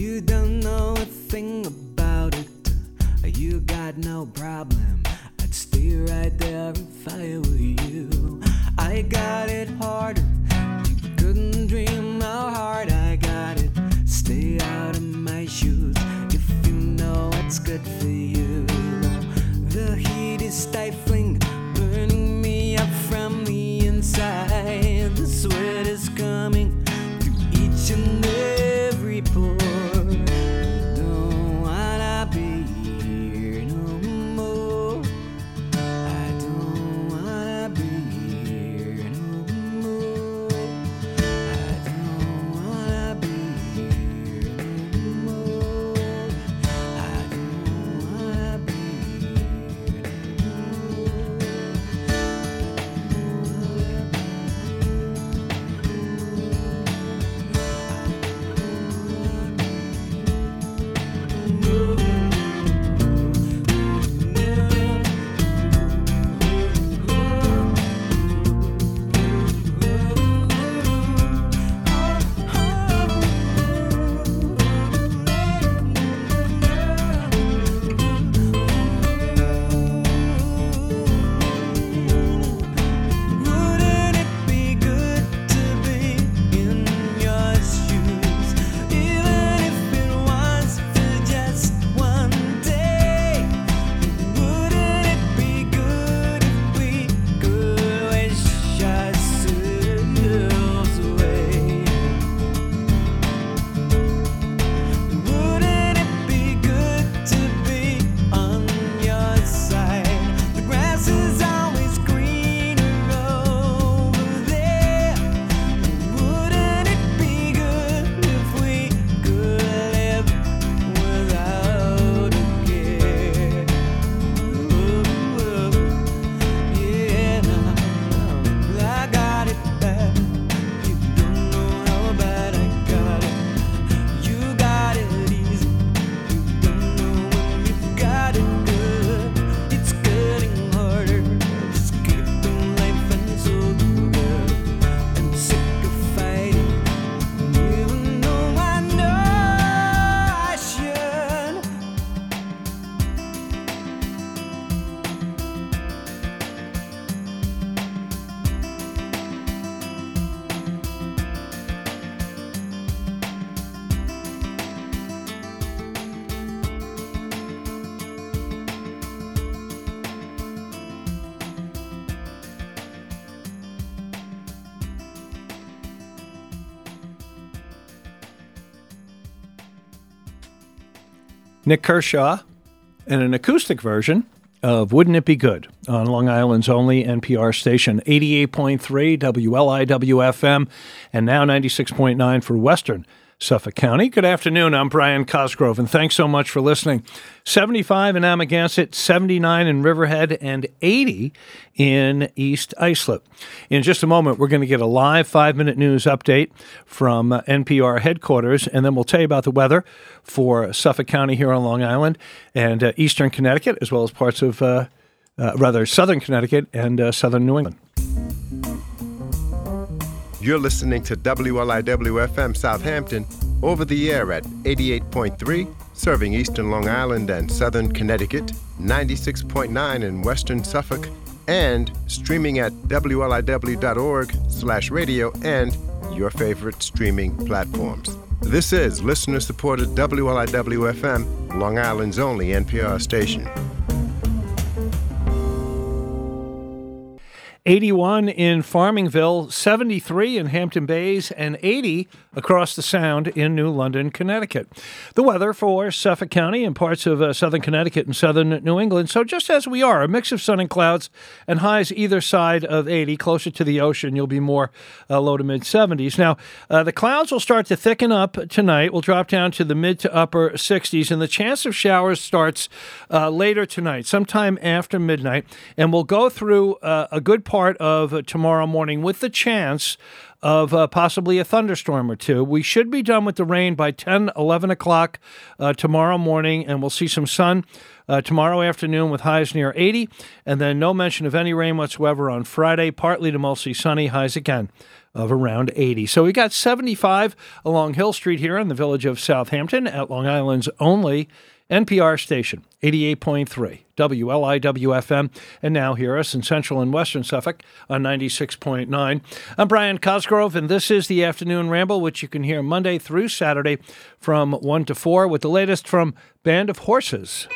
You don't know a thing about it. You got no problem. I'd stay right there if I were you. I got it harder. You couldn't dream how hard I got it. Stay out of my shoes if you know what's good for you. The heat is stifling, burning me up from the inside. The sweat is coming Nik Kershaw and an acoustic version of Wouldn't It Be Good on Long Island's only NPR station, 88.3 WLIWFM, and now 96.9 for Western Suffolk County. Good afternoon. I'm Brian Cosgrove, and thanks so much for listening. 75 in Amagansett, 79 in Riverhead, and 80 in East Islip. In just a moment, we're going to get a live five minute news update from uh, NPR headquarters, and then we'll tell you about the weather for Suffolk County here on Long Island and uh, Eastern Connecticut, as well as parts of. Uh, uh, rather Southern Connecticut and uh, Southern New England. You're listening to WLIW FM Southampton over the air at 88.3, serving eastern Long Island and southern Connecticut, 96.9 in western Suffolk, and streaming at wliw.org slash radio and your favorite streaming platforms. This is listener-supported WLIW FM, Long Island's only NPR station. 81 in Farmingville, 73 in Hampton Bays, and 80 across the Sound in New London, Connecticut. The weather for Suffolk County and parts of uh, southern Connecticut and southern New England. So, just as we are, a mix of sun and clouds and highs either side of 80. Closer to the ocean, you'll be more uh, low to mid 70s. Now, uh, the clouds will start to thicken up tonight. We'll drop down to the mid to upper 60s, and the chance of showers starts uh, later tonight, sometime after midnight. And we'll go through uh, a good part of uh, tomorrow morning with the chance of uh, possibly a thunderstorm or two. We should be done with the rain by 10, 11 o'clock uh, tomorrow morning, and we'll see some sun uh, tomorrow afternoon with highs near 80, and then no mention of any rain whatsoever on Friday, partly to mostly sunny, highs again of around 80. So we got 75 along Hill Street here in the village of Southampton at Long Island's only NPR station, 88.3 WLIWFM, and now hear us in central and western Suffolk on 96.9. I'm Brian Cosgrove, and this is the Afternoon Ramble, which you can hear Monday through Saturday from 1 to 4 with the latest from Band of Horses.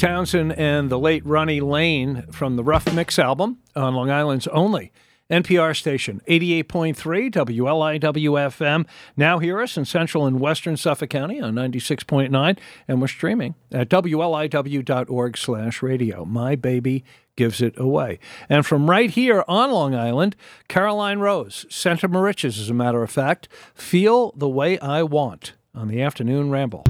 Townshend and the late Ronnie Lane from the Rough Mix album on Long Island's only NPR station, 88.3 WLIWFM. Now hear us in central and western Suffolk County on 96.9, and we're streaming at WLIW.org slash radio. My baby gives it away. And from right here on Long Island, Caroline Rose, Center Moriches, as a matter of fact, Feel the Way I Want on the Afternoon Ramble.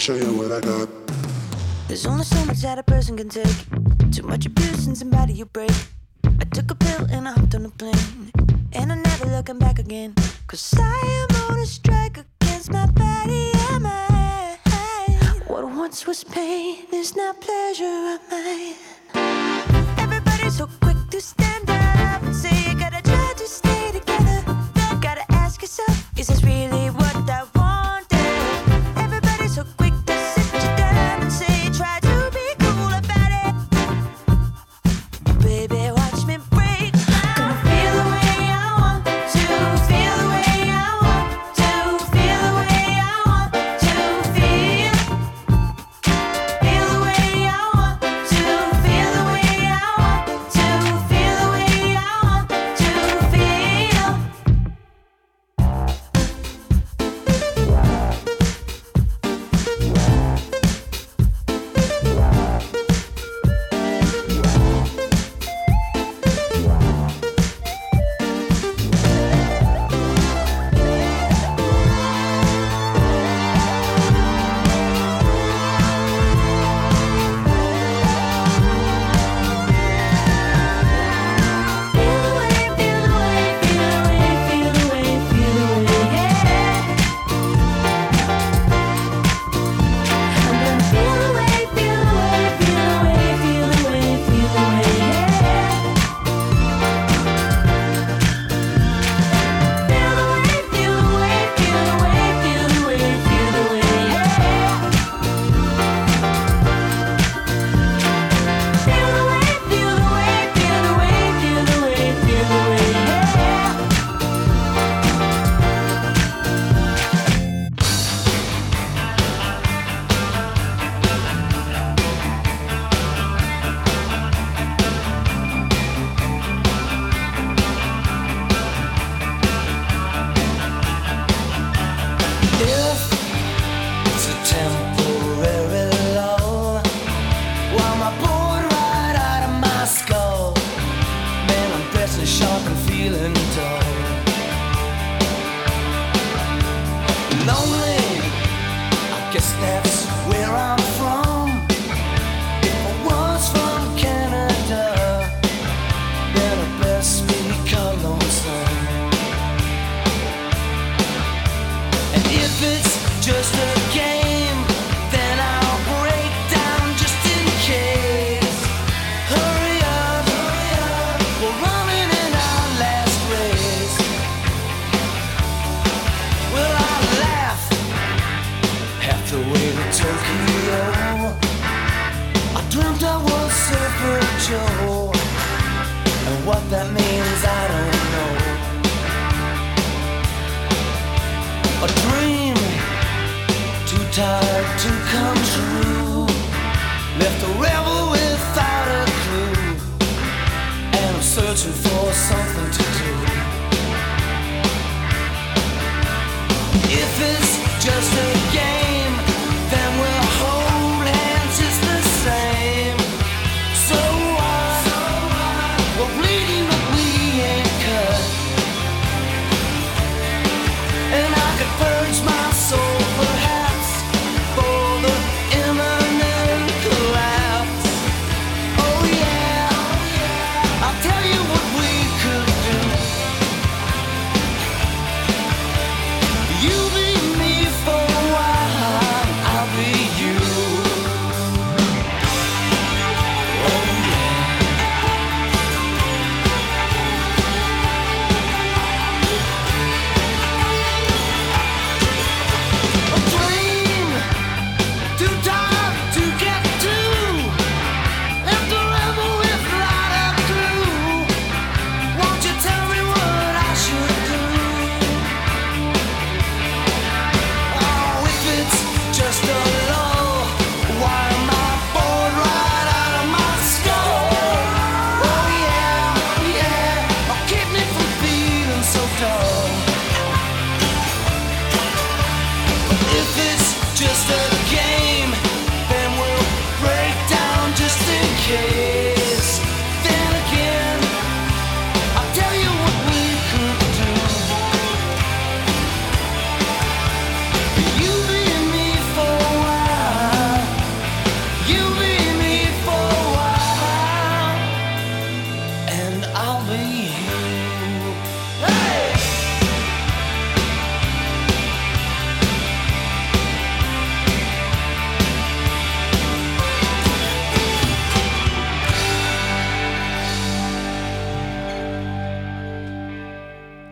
show you what I got. There's only so much that a person can take. Too much abuse and somebody you break. I took a pill and I hopped on a plane. And I'm never looking back again. Cause I am on a strike against my body and my head. What once was pain is now pleasure of mine. Everybody's so quick to stand up and say, You gotta try to stay together. Gotta ask yourself, is this really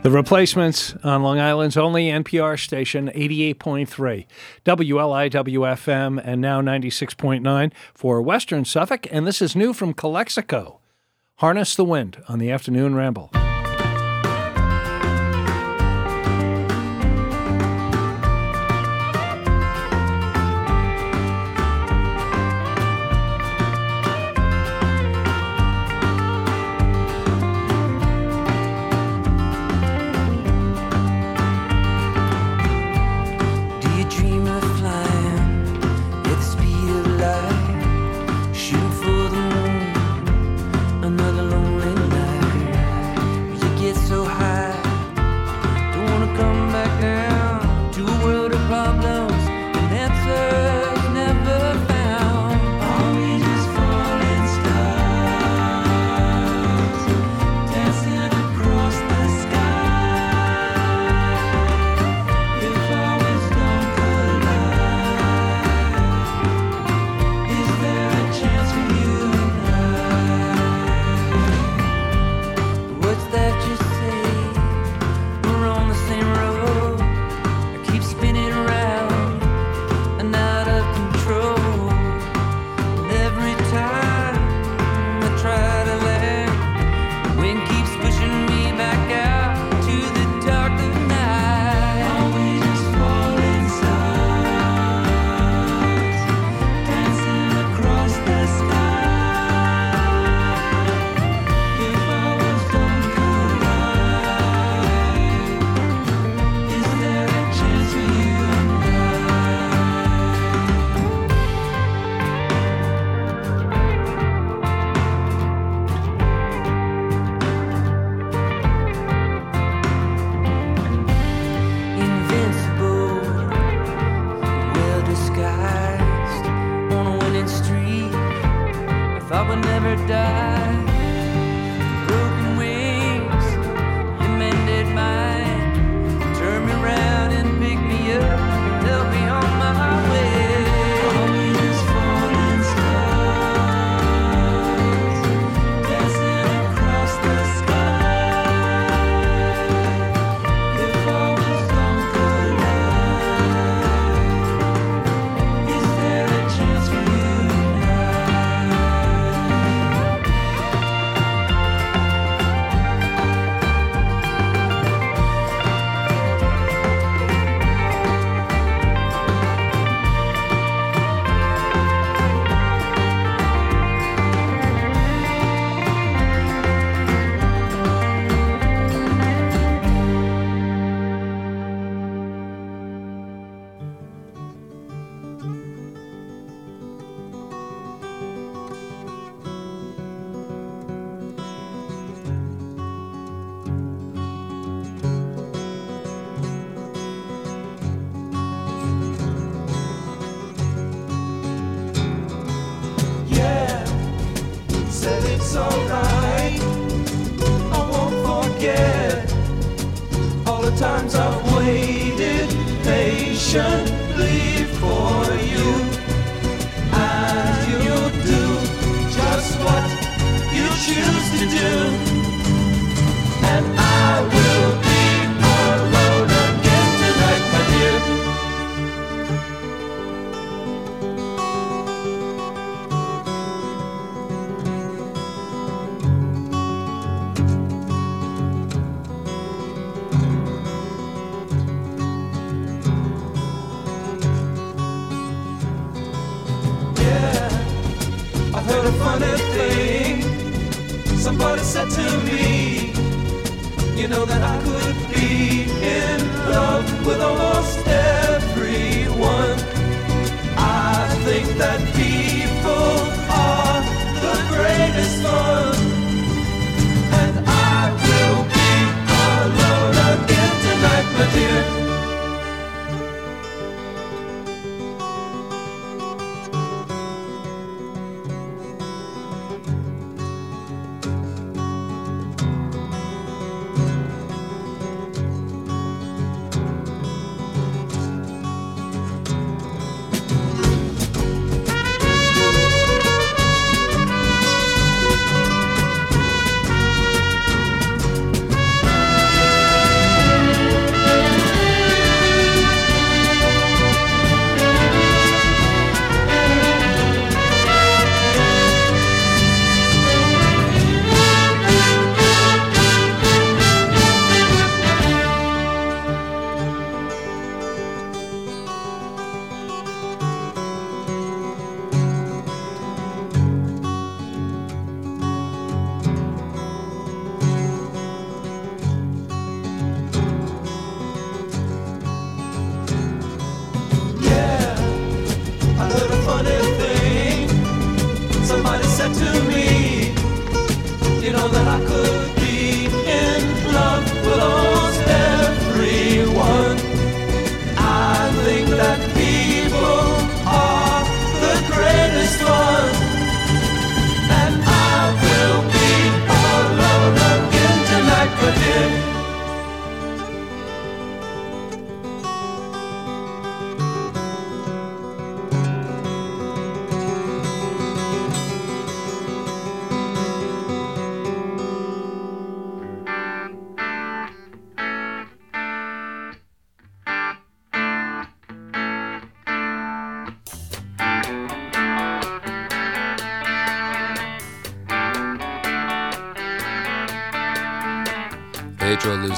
The replacements on Long Island's only NPR station, 88.3, WLIWFM, and now 96.9 for Western Suffolk. And this is new from Calexico Harness the Wind on the Afternoon Ramble.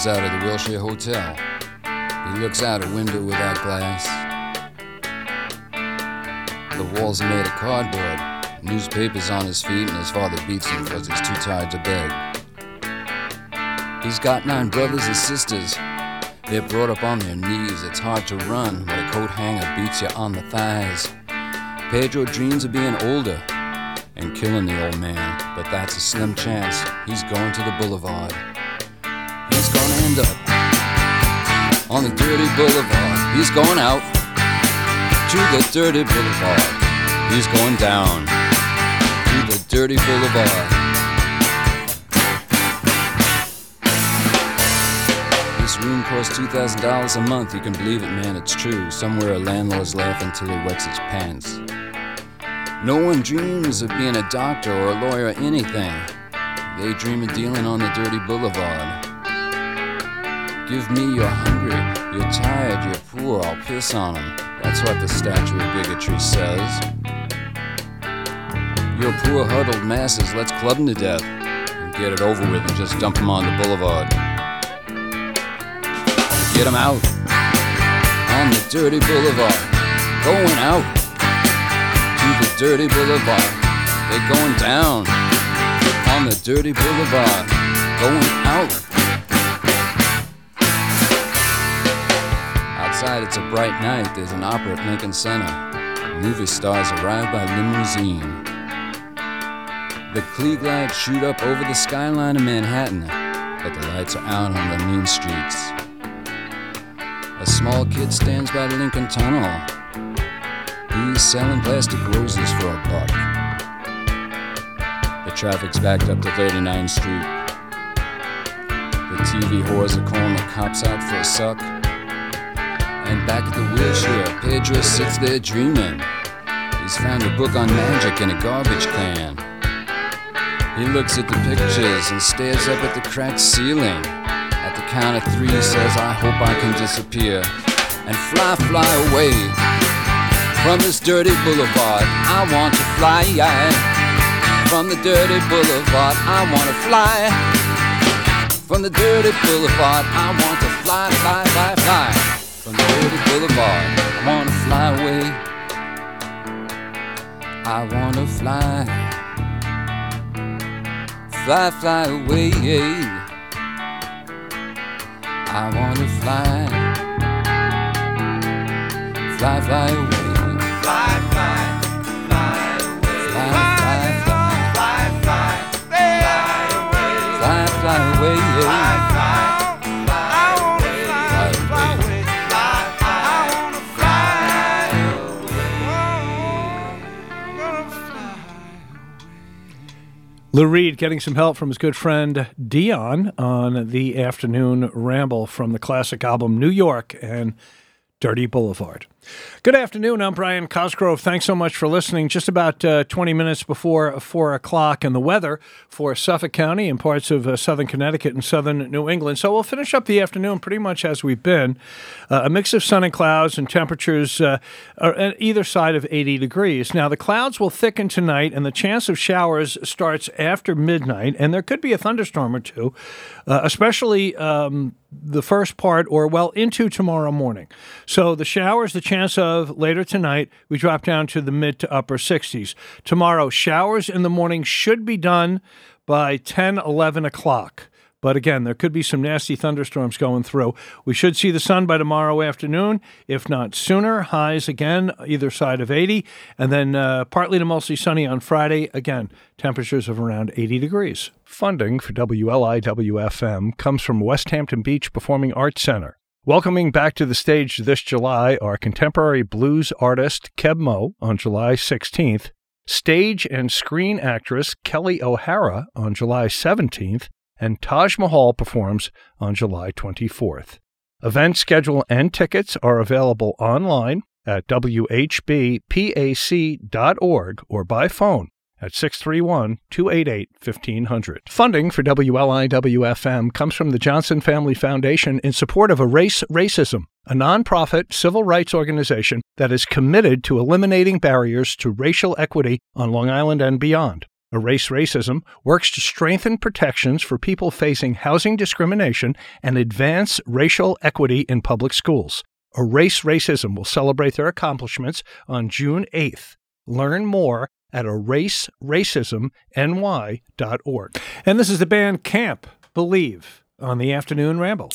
Out of the Wilshire Hotel. He looks out a window without glass. The walls are made of cardboard. Newspapers on his feet, and his father beats him because he's too tired to beg. He's got nine brothers and sisters. They're brought up on their knees. It's hard to run when a coat hanger beats you on the thighs. Pedro dreams of being older and killing the old man, but that's a slim chance. He's going to the boulevard. On the dirty boulevard. He's going out to the dirty boulevard. He's going down to the dirty boulevard. This room costs $2,000 a month. You can believe it, man, it's true. Somewhere a landlord's laughing till he wets his pants. No one dreams of being a doctor or a lawyer or anything. They dream of dealing on the dirty boulevard. Give me you're hungry, you're tired, you're poor, I'll piss on 'em. That's what the statue of bigotry says. You're poor, huddled masses, let's club 'em to death. And get it over with and just dump 'em on the boulevard. Get 'em out on the dirty boulevard. Going out to the dirty boulevard. They're going down on the dirty boulevard. Going out. Outside, it's a bright night. There's an opera at Lincoln Center. Movie stars arrive by limousine. The Klieg lights shoot up over the skyline of Manhattan, but the lights are out on the mean streets. A small kid stands by the Lincoln Tunnel. He's selling plastic roses for a buck. The traffic's backed up to 39th Street. The TV whores are calling the cops out for a suck. And back at the wheelchair, Pedro sits there dreaming. He's found a book on magic in a garbage can. He looks at the pictures and stares up at the cracked ceiling. At the count of three, he says, I hope I can disappear and fly, fly away from this dirty boulevard. I want to fly from the dirty boulevard. I want to fly from the dirty boulevard. I want to fly, fly, fly, fly the boulevard. I want to fly away. I want to fly, fly, fly away. I want to fly, fly, fly away. Fly, fly, fly away. Fly, fly, fly, Fly, fly, fly away. fly, fly away. Fly, fly, Lou Reed getting some help from his good friend Dion on the afternoon ramble from the classic album New York and Dirty Boulevard. Good afternoon. I'm Brian Cosgrove. Thanks so much for listening. Just about uh, 20 minutes before 4 o'clock, and the weather for Suffolk County and parts of uh, southern Connecticut and southern New England. So we'll finish up the afternoon pretty much as we've been. Uh, a mix of sun and clouds, and temperatures uh, are at either side of 80 degrees. Now, the clouds will thicken tonight, and the chance of showers starts after midnight, and there could be a thunderstorm or two, uh, especially. Um, the first part, or well, into tomorrow morning. So the showers, the chance of later tonight, we drop down to the mid to upper 60s. Tomorrow, showers in the morning should be done by 10, 11 o'clock. But again, there could be some nasty thunderstorms going through. We should see the sun by tomorrow afternoon, if not sooner. Highs again, either side of 80. And then uh, partly to mostly sunny on Friday. Again, temperatures of around 80 degrees. Funding for WLIWFM comes from Westhampton Beach Performing Arts Center. Welcoming back to the stage this July are contemporary blues artist Keb Mo on July 16th, stage and screen actress Kelli O'Hara on July 17th, and Taj Mahal performs on July 24th. Event schedule and tickets are available online at whbpac.org or by phone at 631 288 1500. Funding for WLIWFM comes from the Johnson Family Foundation in support of Erase Racism, a nonprofit civil rights organization that is committed to eliminating barriers to racial equity on Long Island and beyond. Erase Racism works to strengthen protections for people facing housing discrimination and advance racial equity in public schools. Erase Racism will celebrate their accomplishments on June 8th. Learn more at eraseracismny.org. And this is the band Caamp Believe on the Afternoon Ramble.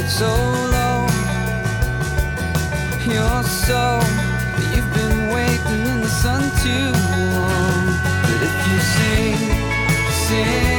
Get so low? You're so, you've been waiting in the sun too long. But if you sing, sing,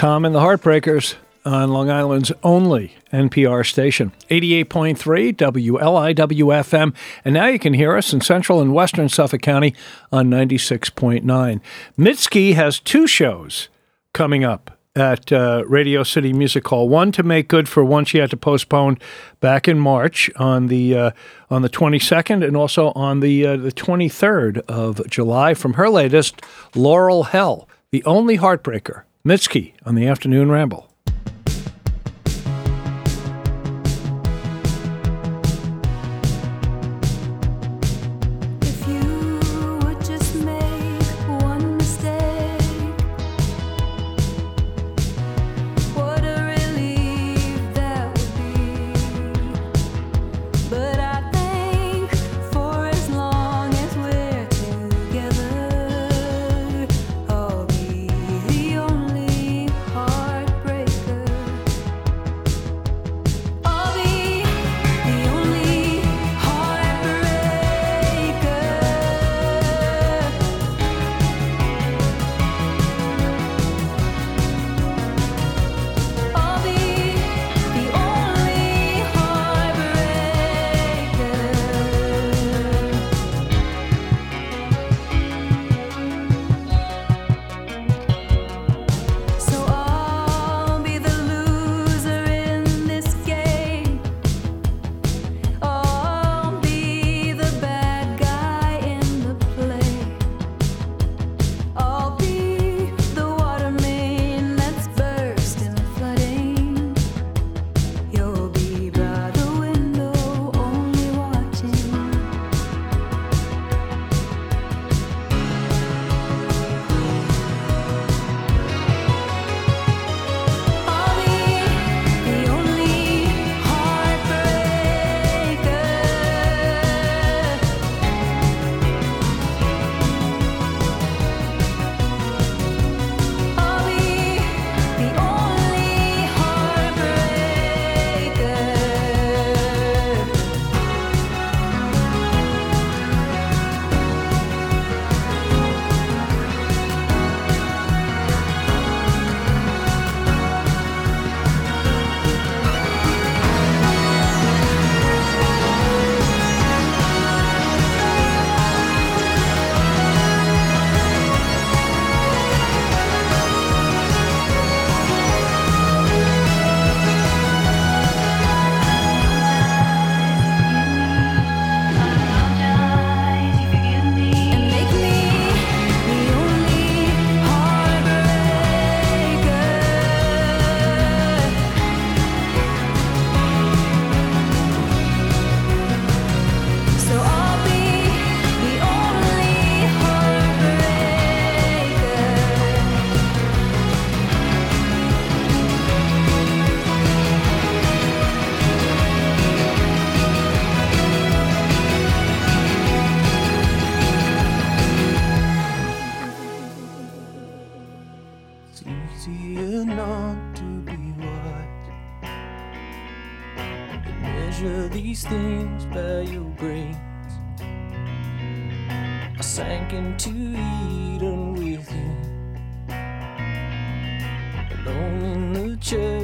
Tom and the Heartbreakers on Long Island's only NPR station, 88.3 WLIWFM. And now you can hear us in central and western Suffolk County on 96.9. Mitski has two shows coming up at uh, Radio City Music Hall. One to make good for one she had to postpone back in March on the uh, on the 22nd, and also on the uh, the 23rd of July from her latest Laurel Hell, the only heartbreaker. Mitski on the afternoon ramble.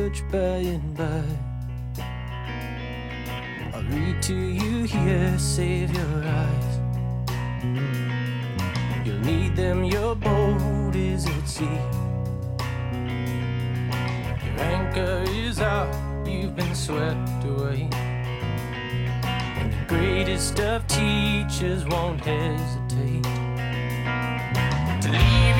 Church by and by. I'll read to you here, save your eyes. You'll need them, your boat is at sea. Your anchor is out, you've been swept away. And the greatest of teachers won't hesitate to leave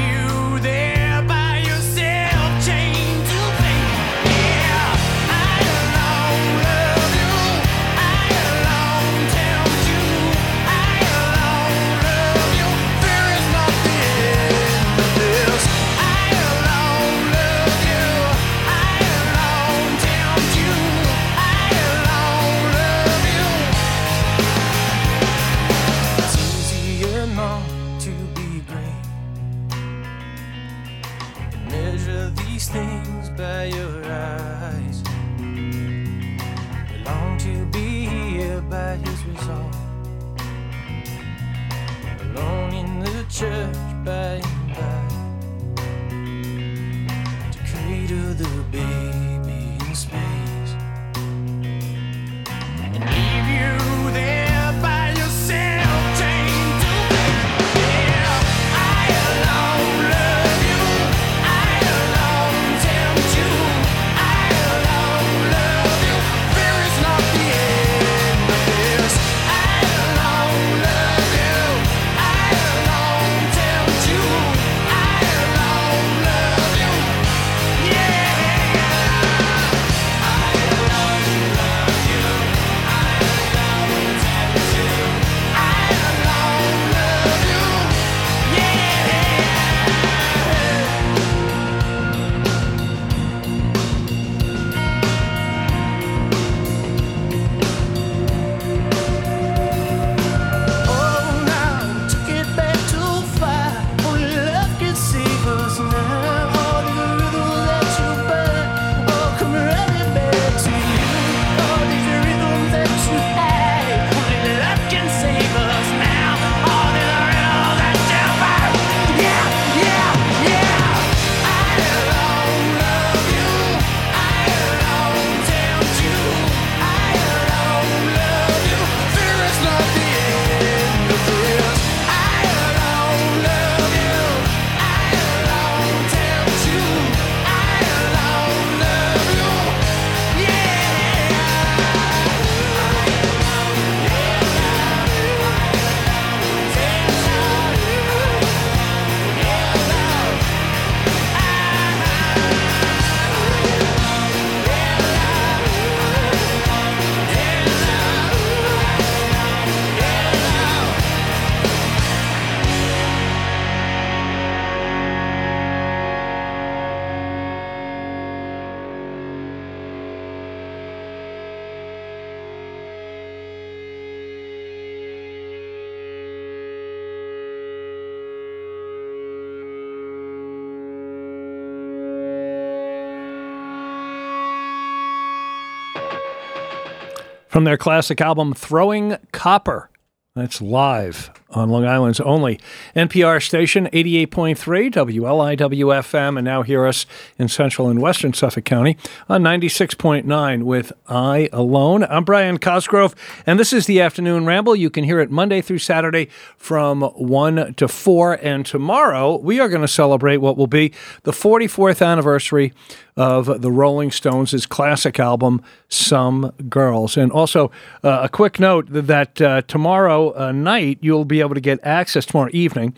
From their classic album, Throwing Copper. That's live on Long Island's only NPR station, 88.3 WLIWFM, and now hear us in central and western Suffolk County on 96.9 with I Alone. I'm Brian Cosgrove, and this is the Afternoon Ramble. You can hear it Monday through Saturday from 1 to 4. And tomorrow, we are going to celebrate what will be the 44th anniversary of the Rolling Stones' classic album, Some Girls. And also, uh, a quick note that uh, tomorrow uh, night, you'll be able to get access tomorrow evening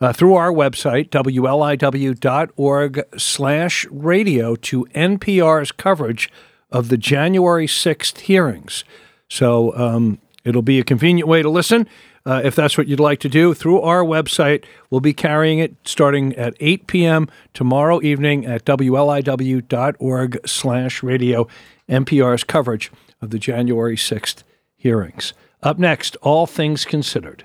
uh, through our website, wliw.org slash radio, to NPR's coverage of the January 6th hearings. So um, it'll be a convenient way to listen. Uh, if that's what you'd like to do, through our website. We'll be carrying it starting at 8 p.m. tomorrow evening at wliw.org slash radio, NPR's coverage of the January 6th hearings. Up next, All Things Considered.